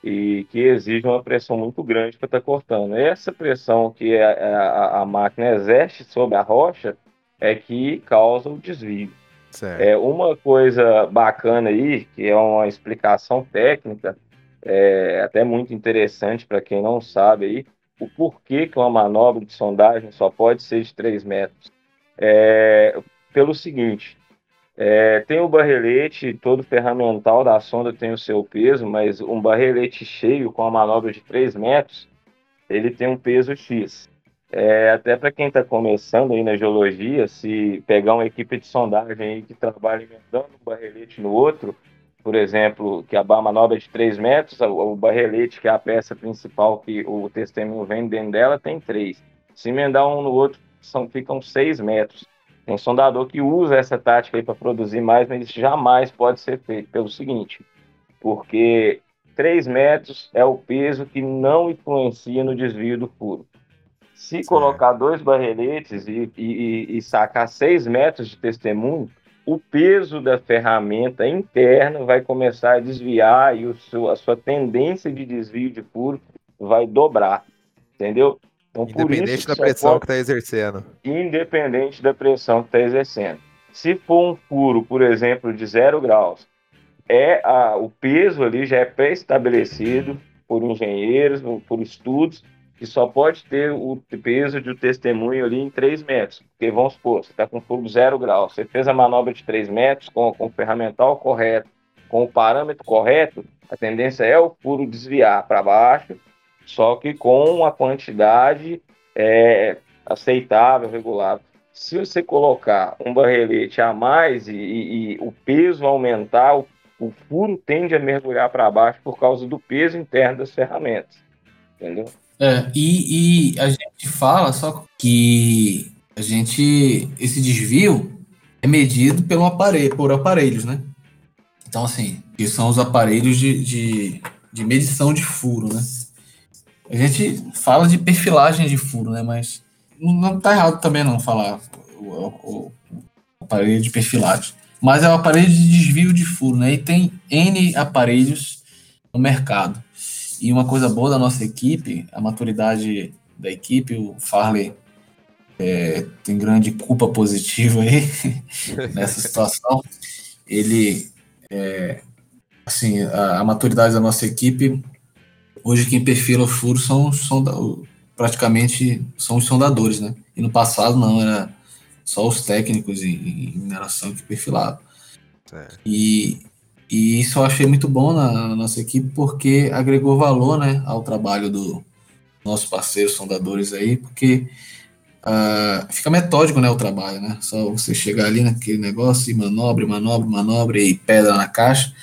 e que exige uma pressão muito grande para estar tá cortando. Essa pressão que a, a, a, máquina exerce sobre a rocha é que causa o desvio. Certo. É uma coisa bacana aí, que é uma explicação técnica, é até muito interessante para quem não sabe aí, o porquê que uma manobra de sondagem só pode ser de 3 metros. É, pelo seguinte, é, tem o barrelete, todo ferramental da sonda tem o seu peso, mas um barrelete cheio com a manobra de 3 metros, ele tem um peso X. É, até para quem está começando aí na geologia, se pegar uma equipe de sondagem que trabalha emendando um barrelete no outro, por exemplo, que a manobra é de 3 metros, o barrelete, que é a peça principal que o testemunho vem dentro dela, tem 3. Se emendar um no outro, são, ficam 6 metros. Tem sondador que usa essa tática aí para produzir mais, mas isso jamais pode ser feito pelo seguinte, porque 3 metros é o peso que não influencia no desvio do furo. Se colocar dois barreletes e, e, e sacar 6 metros de testemunho, o peso da ferramenta interna vai começar a desviar e o seu, a sua tendência de desvio de furo vai dobrar, entendeu? Então, independente da pressão pode... que está exercendo. Independente da pressão que está exercendo. Se for um furo, por exemplo, de zero graus, é a, o peso ali já é pré-estabelecido por engenheiros, por estudos, que só pode ter o peso de um testemunho ali em 3 metros. Porque vamos supor, você está com fogo zero grau, você fez a manobra de 3 metros com, com o ferramental correto, com o parâmetro correto, a tendência é o furo desviar para baixo, só que com uma quantidade é, aceitável, regulável. Se você colocar um barrelete a mais e, e, e o peso aumentar, o, o furo tende a mergulhar para baixo por causa do peso interno das ferramentas. Entendeu? É, e, e a gente fala só que a gente esse desvio é medido pelo aparelho, por aparelhos, né? Então, assim, que são os aparelhos de, de, de, medição de furo, né? A gente fala de perfilagem de furo, né? Mas não, tá errado também não falar o, o, o, aparelho de perfilagem. Mas é o aparelho de desvio de furo, né? E tem N aparelhos no mercado. E uma coisa boa da nossa equipe, a maturidade da equipe, o Farley é, tem grande culpa positiva aí nessa situação. Ele, é, assim, a, a, maturidade da nossa equipe, hoje quem perfila o furo são, são praticamente são os sondadores, né? E no passado não, era só os técnicos em, em mineração que perfilavam. É. E, e isso eu achei muito bom na, na, nossa equipe, porque agregou valor né, ao trabalho do nossos parceiros sondadores aí, porque uh, fica metódico né, o trabalho, né? Só você chegar ali naquele negócio e manobra, manobra, manobra e pedra na caixa,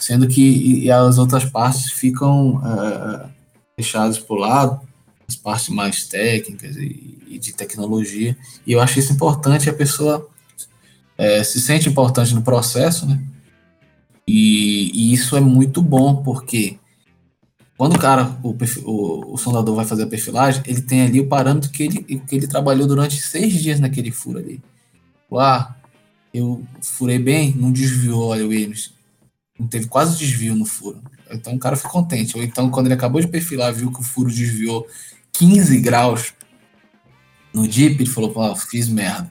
sendo que e, as outras partes ficam uh, deixadas por lado, as partes mais técnicas e, e, de tecnologia. E eu acho isso importante, a pessoa é, se sente importante no processo, né? E, e, isso é muito bom, porque quando o cara, o, o, o, vai fazer a perfilagem, ele tem ali o parâmetro que ele, que ele trabalhou durante seis dias naquele furo ali. Ah, eu furei bem, não desviou, olha o Williams. Não teve quase desvio no furo. Então o cara ficou contente. Ou então, quando ele acabou de perfilar, viu que o furo desviou 15 graus no Jeep, ele falou, pô, fiz merda.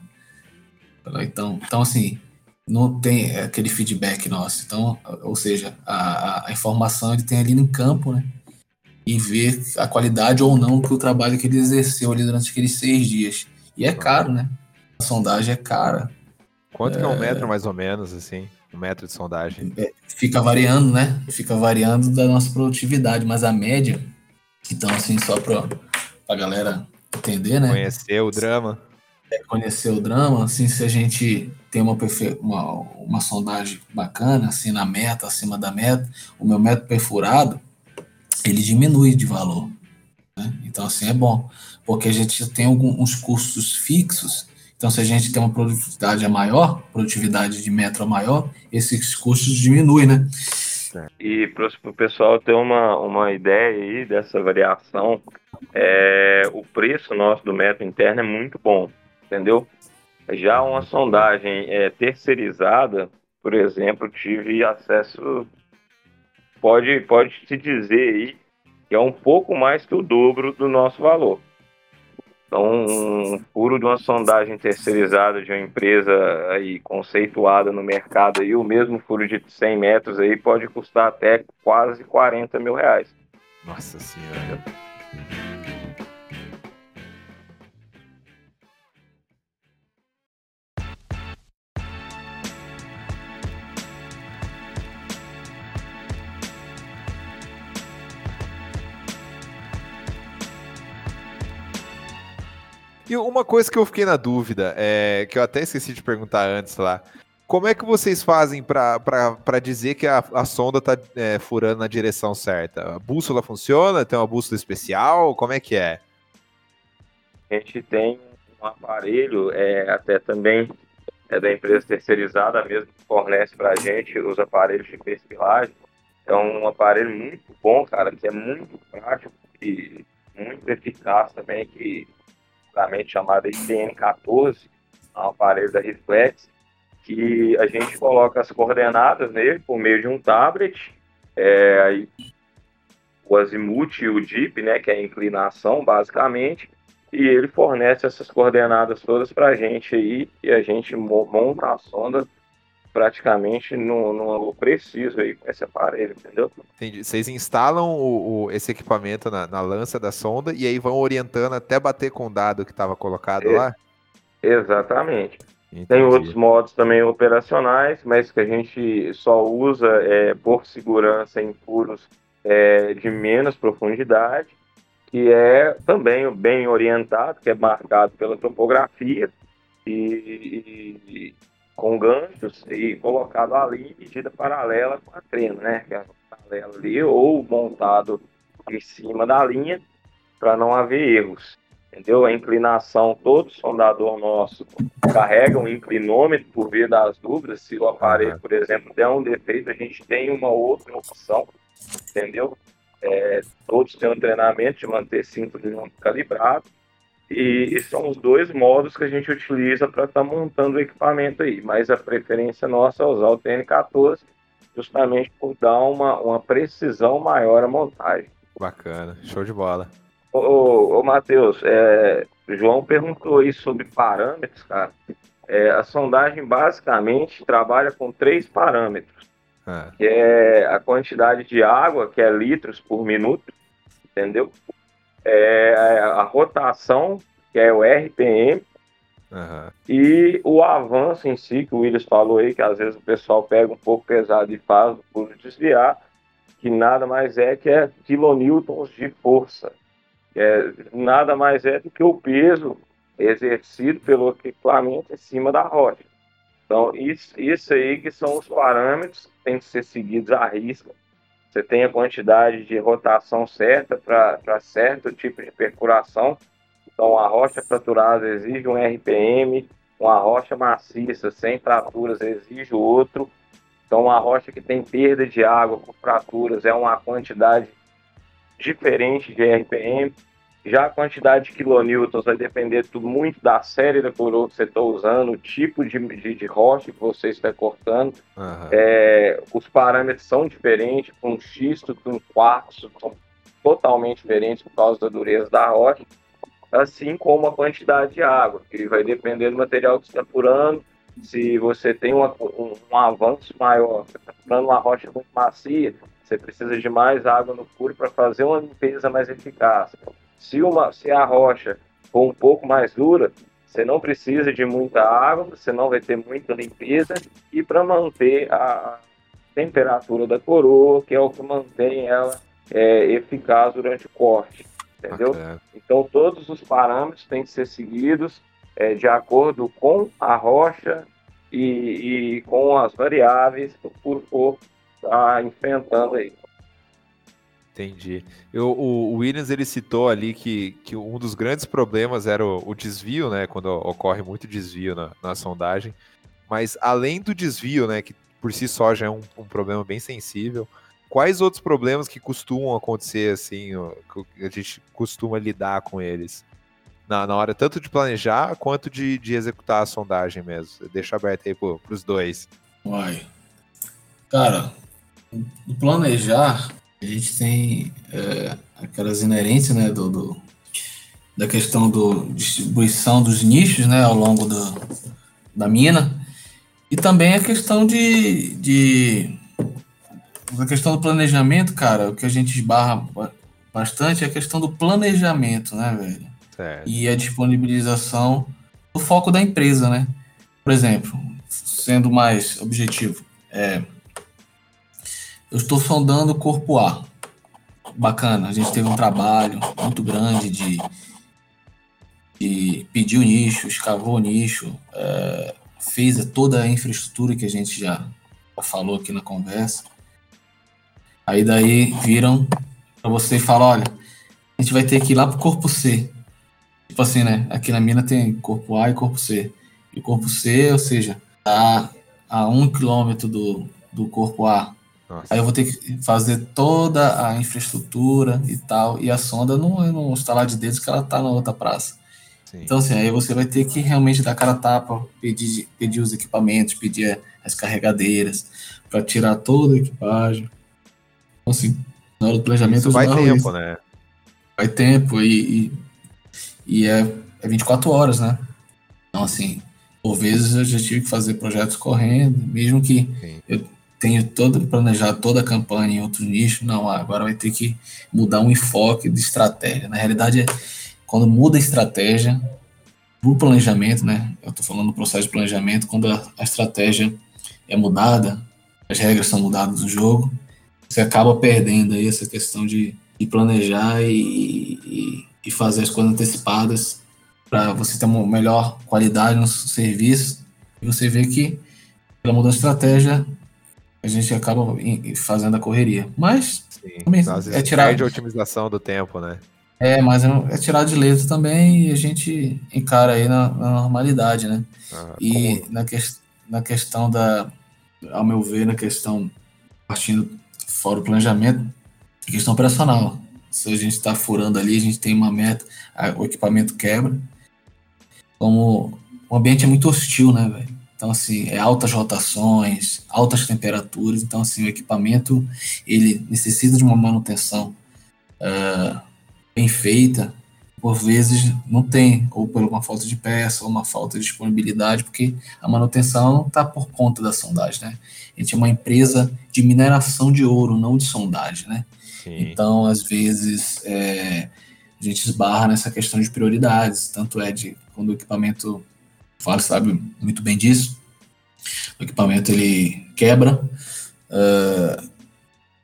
Então, então assim, não tem aquele feedback nosso. Então, ou seja, a, a informação ele tem ali no campo, né? E ver a qualidade ou não que o trabalho que ele exerceu ali durante aqueles seis dias. E é caro, né? A sondagem é cara. Quanto é... que é um metro, mais ou menos, assim? Um metro de sondagem? É, fica variando, né? Fica variando da nossa produtividade, mas a média, então, assim, só para a galera entender, né? Conhecer o drama. É conhecer o drama, assim, se a gente tem uma, uma, uma sondagem bacana, assim, na meta, acima da meta, o meu metro perfurado, ele diminui de valor. Né? Então, assim, é bom, porque a gente tem alguns custos fixos, então se a gente tem uma produtividade maior, produtividade de metro maior, esses custos diminuem, né? E para o pessoal ter uma, uma ideia aí dessa variação, é, o preço nosso do metro interno é muito bom, entendeu? Já uma sondagem é, terceirizada, por exemplo, tive acesso, pode, pode se dizer aí, que é um pouco mais que o dobro do nosso valor. Então, um furo de uma sondagem terceirizada de uma empresa aí conceituada no mercado aí, o mesmo furo de 100 metros aí pode custar até quase 40 mil reais. Nossa Senhora. E uma coisa que eu fiquei na dúvida, é, que eu até esqueci de perguntar antes lá. Como é que vocês fazem para dizer que a, a sonda está é, furando na direção certa? A bússola funciona? Tem uma bússola especial? Como é que é? A gente tem um aparelho, é, até também é da empresa terceirizada mesmo, que fornece para a gente os aparelhos de perfilagem. É um aparelho muito bom, cara, que é muito prático e muito eficaz também, que antigamente chamada IPN14, é um aparelho da Reflex, que a gente coloca as coordenadas nele por meio de um tablet, é, o azimuth e o dip, né, que é a inclinação, basicamente, e ele fornece essas coordenadas todas para a gente aí, e a gente monta a sonda praticamente no, no preciso aí com esse aparelho, entendeu? Entendi. Vocês instalam o, o esse equipamento na, na, lança da sonda e aí vão orientando até bater com o dado que estava colocado é, lá? Exatamente. Entendi. Tem outros modos também operacionais, mas que a gente só usa é, por segurança em furos é, de menos profundidade, que é também bem orientado, que é marcado pela topografia e, e com ganchos e colocado ali em medida paralela com a trena, né? Que é paralela ali, ou montado em cima da linha para não haver erros. Entendeu? A inclinação, todo sondador nosso carrega um inclinômetro por via das dúvidas. Se o aparelho, por exemplo, der um defeito, a gente tem uma outra opção, entendeu? É, todos têm um treinamento de manter inclinômetro calibrado e, e, são os dois modos que a gente utiliza para estar tá montando o equipamento aí. Mas a preferência nossa é usar o TN14 justamente por dar uma, uma precisão maior à montagem. Bacana, show de bola. Ô, ô, ô Matheus, é, o João perguntou aí sobre parâmetros, cara. É, a sondagem basicamente trabalha com três parâmetros, Ah, que é a quantidade de água, que é litros por minuto, entendeu? É a rotação, que é o RPM, aham. e o avanço em si, que o Willis falou aí, que às vezes o pessoal pega um pouco pesado e faz por desviar, que nada mais é que é quilonewtons de força. É, nada mais é do que o peso exercido pelo equipamento em cima da rocha. Então, isso, isso aí que são os parâmetros que têm que ser seguidos à risca. Você tem a quantidade de rotação certa para certo tipo de perfuração. Então, a rocha fraturada exige um RPM, uma rocha maciça sem fraturas exige outro. Então, uma rocha que tem perda de água por fraturas é uma quantidade diferente de RPM. Já a quantidade de quilonewtons vai depender tudo muito da série da coroa que você está usando, o tipo de, de, de rocha que você está cortando. aham. É, os parâmetros são diferentes, um xisto com quartzo são totalmente diferentes por causa da dureza da rocha, assim como a quantidade de água, que vai depender do material que você está furando. Se você tem uma- um, um avanço maior, você está furando uma rocha muito macia, você precisa de mais água no furo para fazer uma limpeza mais eficaz. Se, uma, se a rocha for um pouco mais dura, você não precisa de muita água, você não vai ter muita limpeza e para manter a temperatura da coroa, que é o que mantém ela é, eficaz durante o corte, entendeu? Bacana. Então todos os parâmetros têm que ser seguidos é, de acordo com a rocha e, e com as variáveis que o furo for tá enfrentando aí. Entendi. Eu, o, Williams ele citou ali que, que um dos grandes problemas era o, o desvio, né? Quando ocorre muito desvio na, na sondagem. Mas além do desvio, né? Que por si só já é um, um problema bem sensível. Quais outros problemas que costumam acontecer assim, que a gente costuma lidar com eles? Na, na hora tanto de planejar quanto de, de executar a sondagem mesmo. Deixa aberto aí para os dois. Uai. Cara, planejar, a gente tem é, aquelas inerências, né, do, do- da questão do distribuição dos nichos, né, ao longo do, da mina, e também a questão de, de a questão do planejamento, cara, o que a gente esbarra ba- bastante é a questão do planejamento, né, velho? Certo. e a disponibilização do foco da empresa, né? Por exemplo, sendo mais objetivo, é, eu estou sondando o corpo A. Bacana, a gente teve um trabalho muito grande de, de pedir o nicho, escavou o nicho, é, fez toda a infraestrutura que a gente já falou aqui na conversa. Aí daí viram para você e falam, olha, a gente vai ter que ir lá pro corpo C. Tipo assim, né? Aqui na mina tem corpo A e corpo C. E o corpo C, ou seja, tá a um quilômetro do, do corpo A. Nossa. Aí eu vou ter que fazer toda a infraestrutura e tal. E a sonda não é no estalar de dedos que ela tá na outra praça. Sim. Então, assim, aí você vai ter que realmente dar cara a tapa, pedir, pedir os equipamentos, pedir as carregadeiras, para tirar toda a equipagem. Então, assim, na hora do planejamento Isso vai tempo, isso. né? vai tempo e, e, e é, é 24 horas, né? Então, assim, por vezes eu já tive que fazer projetos correndo, mesmo que Sim. eu tenha todo, planejado toda a campanha em outro nicho, não, agora vai ter que mudar um enfoque de estratégia. Na realidade, é quando muda a estratégia pro planejamento, né? Eu tô falando do processo de planejamento, quando a, a estratégia é mudada, as regras são mudadas do jogo, você acaba perdendo aí essa questão de, de planejar e, e, e fazer as coisas antecipadas para você ter uma melhor qualidade no serviço. E você vê que, pela mudança de estratégia, a gente acaba fazendo a correria. Mas, Sim. Também é tirar- a otimização do tempo, né? é, mas é, é tirar de letra também e a gente encara aí na, na normalidade, né? Ah, E como- na, ques- na questão da, ao meu ver, na questão, partindo fora do planejamento, a questão operacional. Se a gente está furando ali, a gente tem uma meta, a- o equipamento quebra. Como o ambiente é muito hostil, né, velho? Então, assim, é altas rotações, altas temperaturas. Então, assim, o equipamento, ele necessita de uma manutenção uh, bem feita. Por vezes não tem, ou por uma falta de peça, ou uma falta de disponibilidade, porque a manutenção não está por conta da sondagem, né? A gente é uma empresa de mineração de ouro, não de sondagem, né? Sim. Então, às vezes, é, a gente esbarra nessa questão de prioridades. Tanto é de quando o equipamento Fábio sabe muito bem disso. O equipamento ele quebra, uh,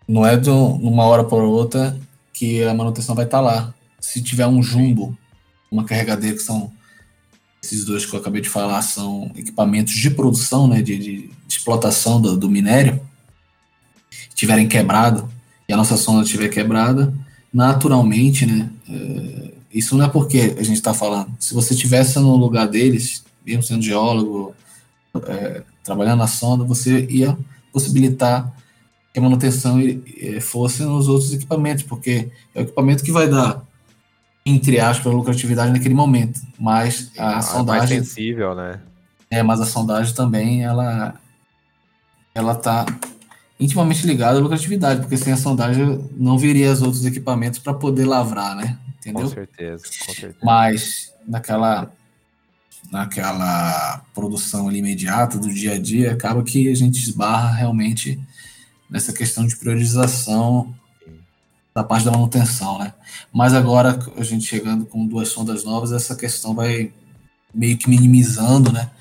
não é de uma hora para outra que a manutenção vai estar tá lá. Se tiver um jumbo, uma carregadeira, que são esses dois que eu acabei de falar, são equipamentos de produção, né, de, de explotação do, do minério, tiverem quebrado e a nossa sonda estiver quebrada, naturalmente, né, uh, isso não é porque a gente está falando. Se você estivesse no lugar deles, mesmo sendo geólogo, é, trabalhando na sonda, você ia possibilitar que a manutenção fosse nos outros equipamentos, porque é o equipamento que vai dar, entre aspas, a lucratividade naquele momento. Mas a ah, sondagem. É mais sensível, né? É, mas a sondagem também, ela ela está intimamente ligada à lucratividade, porque sem a sondagem não viria os outros equipamentos para poder lavrar, né? Entendeu? Com certeza, com certeza. Mas naquela naquela produção ali imediata do dia a dia, acaba que a gente esbarra realmente nessa questão de priorização da parte da manutenção, né? Mas agora a gente chegando com duas sondas novas, essa questão vai meio que minimizando, né?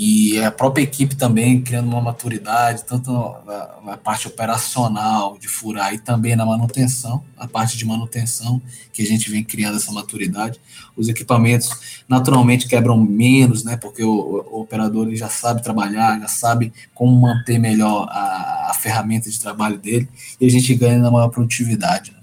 E a própria equipe também criando uma maturidade, tanto na, na, parte operacional de furar e também na manutenção, a parte de manutenção, que a gente vem criando essa maturidade. Os equipamentos naturalmente quebram menos, né? Porque o, o operador ele já sabe trabalhar, já sabe como manter melhor a, a ferramenta de trabalho dele, e a gente ganha na maior produtividade.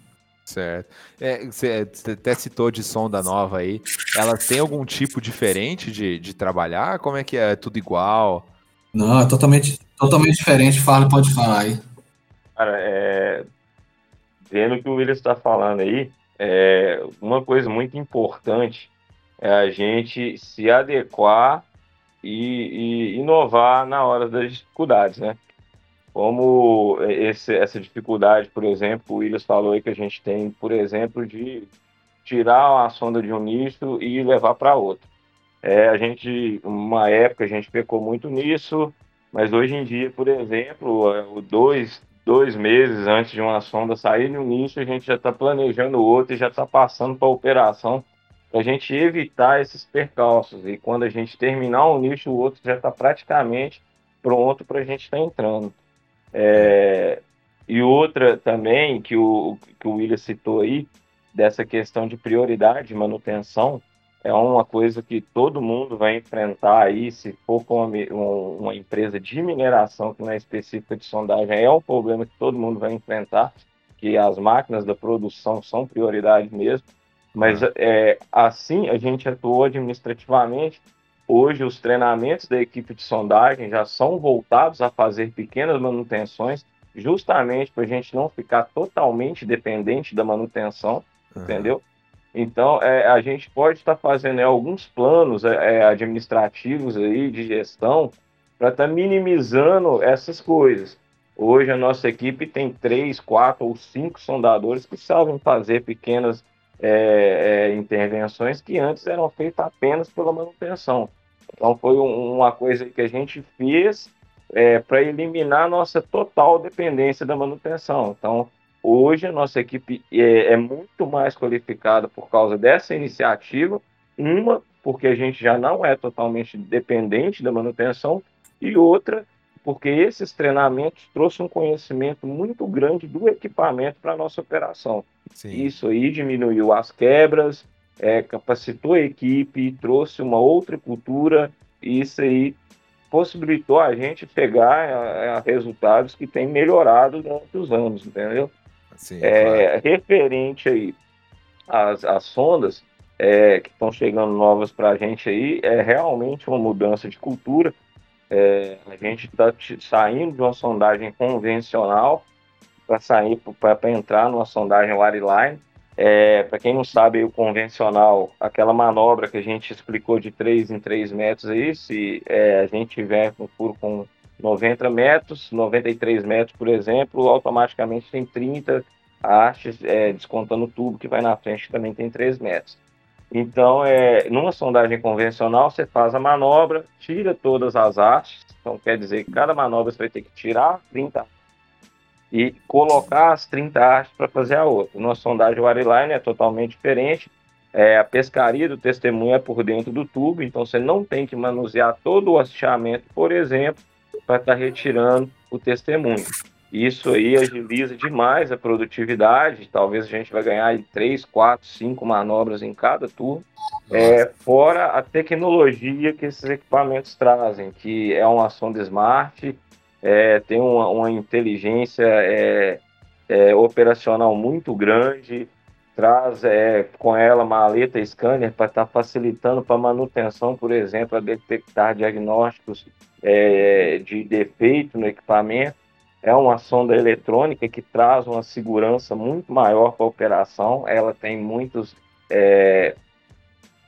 Certo. É, você até citou de sonda nova aí. Ela tem algum tipo diferente de, de trabalhar? Como é que é? é tudo igual? Não, é totalmente, totalmente diferente. Fala, pode falar aí. Cara, é... vendo o que o William está falando aí, é... uma coisa muito importante é a gente se adequar e, e inovar na hora das dificuldades, né? Como esse, essa dificuldade, por exemplo, o Willis falou aí que a gente tem, por exemplo, de tirar a sonda de um nicho e levar para outro. É, a gente, uma época, a gente pecou muito nisso, mas hoje em dia, por exemplo, é, dois, dois meses antes de uma sonda sair no nicho, a gente já está planejando outro e já está passando para a operação para a gente evitar esses percalços. E quando a gente terminar um nicho, o outro já está praticamente pronto para a gente estar tá entrando. É, e outra também, que o, que o William citou aí, dessa questão de prioridade de manutenção, é uma coisa que todo mundo vai enfrentar aí, se for com uma, uma, empresa de mineração, que não é específica de sondagem, é um problema que todo mundo vai enfrentar, que as máquinas da produção são prioridade mesmo, mas uhum. é, assim a gente atuou administrativamente Hoje, os treinamentos da equipe de sondagem já são voltados a fazer pequenas manutenções, justamente para a gente não ficar totalmente dependente da manutenção, uhum. entendeu? Então, é, a gente pode estar tá fazendo é, alguns planos é, é, administrativos aí de gestão para estar tá minimizando essas coisas. Hoje, a nossa equipe tem três, quatro ou cinco sondadores que sabem fazer pequenas é, é, intervenções que antes eram feitas apenas pela manutenção. Então foi um, uma coisa que a gente fez é, para eliminar a nossa total dependência da manutenção. Então hoje a nossa equipe é, é muito mais qualificada por causa dessa iniciativa. Uma, porque a gente já não é totalmente dependente da manutenção, e outra, porque esses treinamentos trouxeram um conhecimento muito grande do equipamento para a nossa operação. Sim. Isso aí diminuiu as quebras, é, capacitou a equipe, trouxe uma outra cultura, e isso aí possibilitou a gente pegar é, resultados que têm melhorado durante os anos, entendeu? Sim, é, claro. Referente aí às, às sondas é, que estão chegando novas para a gente aí, é realmente uma mudança de cultura. É, a gente está saindo de uma sondagem convencional para sair para entrar numa sondagem wireline. É, para quem não sabe, o convencional, aquela manobra que a gente explicou de 3 em 3 metros aí, se é, a gente tiver um furo com 90 metros, 93 metros, por exemplo, automaticamente tem 30 hastes, é, descontando o tubo que vai na frente, também tem 3 metros. Então, é, numa sondagem convencional, você faz a manobra, tira todas as hastes, então quer dizer que cada manobra você vai ter que tirar 30 e colocar as 30 hastes para fazer a outra. Numa sondagem wireline é totalmente diferente. É, a pescaria do testemunho é por dentro do tubo, então você não tem que manusear todo o hasteamento, por exemplo, para estar tá retirando o testemunho. Isso aí agiliza demais a produtividade. Talvez a gente vai ganhar três, quatro, cinco manobras em cada turno. É, fora a tecnologia que esses equipamentos trazem, que é uma sonda smart, é, tem uma, uma inteligência é, é, operacional muito grande, traz é, com ela maleta scanner para estar tá facilitando para manutenção, por exemplo, a detectar diagnósticos é, de defeito no equipamento. É uma sonda eletrônica que traz uma segurança muito maior para a operação. Ela tem muitos é,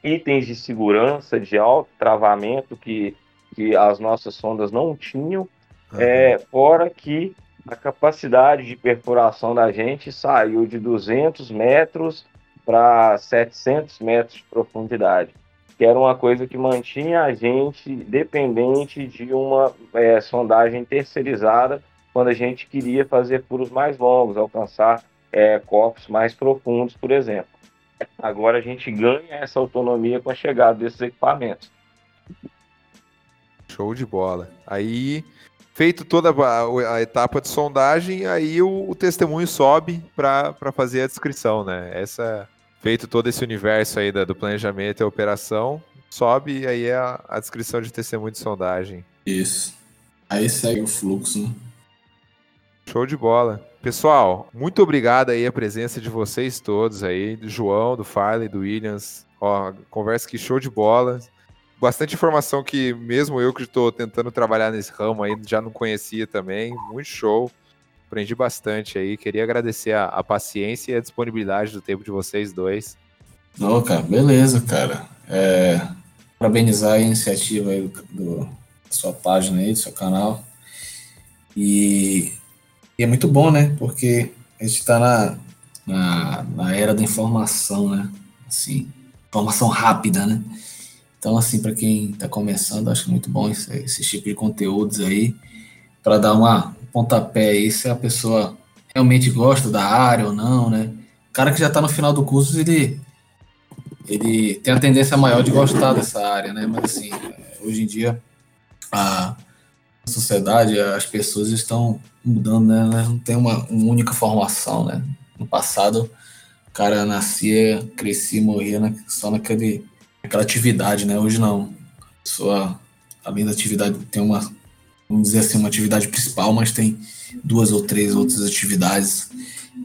itens de segurança, de alto travamento que, que as nossas sondas não tinham. É, fora que a capacidade de perfuração da gente saiu de 200 metros para 700 metros de profundidade, que era uma coisa que mantinha a gente dependente de uma é, sondagem terceirizada quando a gente queria fazer furos mais longos, alcançar é, corpos mais profundos, por exemplo. Agora a gente ganha essa autonomia com a chegada desses equipamentos. Show de bola. Aí feito toda a, a, etapa de sondagem, aí o, o testemunho sobe para fazer a descrição, né? Essa, feito todo esse universo aí da, do planejamento e operação, sobe e aí é a, a, descrição de testemunho de sondagem. Isso. Aí segue o fluxo, né? Show de bola. Pessoal, muito obrigado aí a presença de vocês todos aí, do João, do Farley, do Williams. Ó, conversa que show de bola bastante informação que mesmo eu que estou tentando trabalhar nesse ramo aí já não conhecia também. Muito show. Aprendi bastante aí. Queria agradecer a, a paciência e a disponibilidade do tempo de vocês dois. Não, cara, beleza, cara. É, parabenizar a iniciativa aí do, do, da sua página aí, do seu canal. E, e, é muito bom, né? Porque a gente está na, na, na era da informação, né? Assim, informação rápida, né? Então, assim, para quem está começando, acho muito bom esse, esse tipo de conteúdos aí, para dar uma um pontapé aí se a pessoa realmente gosta da área ou não, né? O cara que já está no final do curso, ele, ele tem a tendência maior de gostar dessa área, né? Mas, assim, hoje em dia, a sociedade, as pessoas estão mudando, né? Não tem uma, uma única formação, né? No passado, o cara nascia, crescia, morria só naquele aquela atividade, né? Hoje não. A pessoa, além da atividade, tem uma, vamos dizer assim, uma atividade principal, mas tem duas ou três outras atividades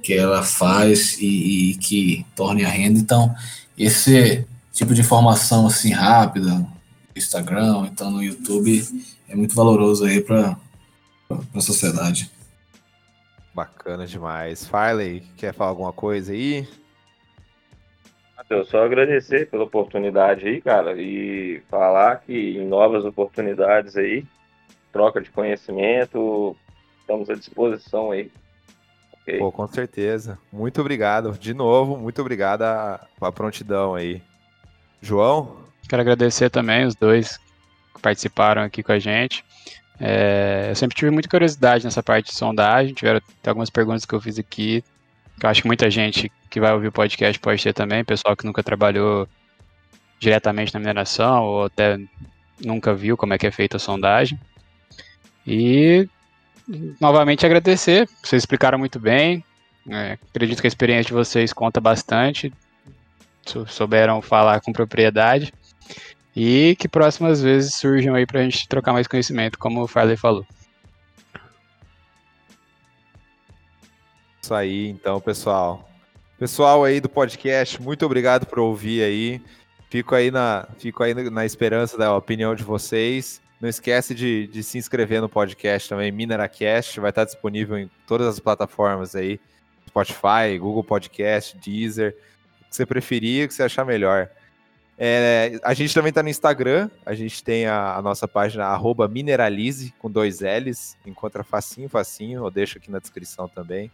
que ela faz e, e que tornem a renda. Então, esse tipo de informação assim rápida, no Instagram, então no YouTube, é muito valoroso aí para a sociedade. Bacana demais. Farley, quer falar alguma coisa aí? Eu só agradecer pela oportunidade aí, cara, e falar que em novas oportunidades aí, troca de conhecimento, estamos à disposição aí. Okay? Pô, com certeza. Muito obrigado. De novo, muito obrigado a, a prontidão aí. João? Quero agradecer também os dois que participaram aqui com a gente. É, eu sempre tive muita curiosidade nessa parte de sondagem, tiveram algumas perguntas que eu fiz aqui, que eu acho que muita gente que vai ouvir o podcast pode ter também, pessoal que nunca trabalhou diretamente na mineração ou até nunca viu como é que é feita a sondagem. E novamente agradecer, vocês explicaram muito bem. É, acredito que a experiência de vocês conta bastante, souberam falar com propriedade e que próximas vezes surjam aí para a gente trocar mais conhecimento, como o Farley falou. Isso aí, então, pessoal. Pessoal aí do podcast, muito obrigado por ouvir aí. Fico aí na, fico aí na esperança da opinião de vocês. Não esquece de, de se inscrever no podcast também, Mineracast, vai estar disponível em todas as plataformas aí Spotify, Google Podcast, Deezer, o que você preferir, o que você achar melhor. É, a gente também está no Instagram, a gente tem a, a nossa página mineralize, com dois L's, encontra facinho, facinho, eu deixo aqui na descrição também.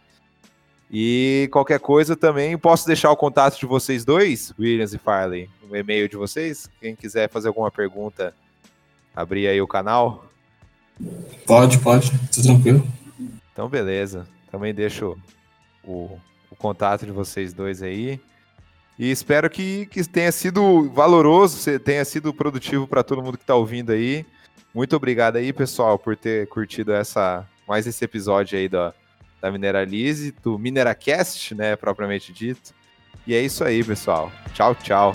E qualquer coisa também, posso deixar o contato de vocês dois, Williams e Farley, o e-mail de vocês. Quem quiser fazer alguma pergunta, abrir aí o canal. Pode, pode, tá tranquilo. Então, beleza. Também deixo o, o contato de vocês dois aí. E espero que, que tenha sido valoroso, tenha sido produtivo para todo mundo que está ouvindo aí. Muito obrigado aí, pessoal, por ter curtido essa mais esse episódio aí da, da Mineralize, do Mineracast, né, propriamente dito. E é isso aí, pessoal. Tchau, tchau.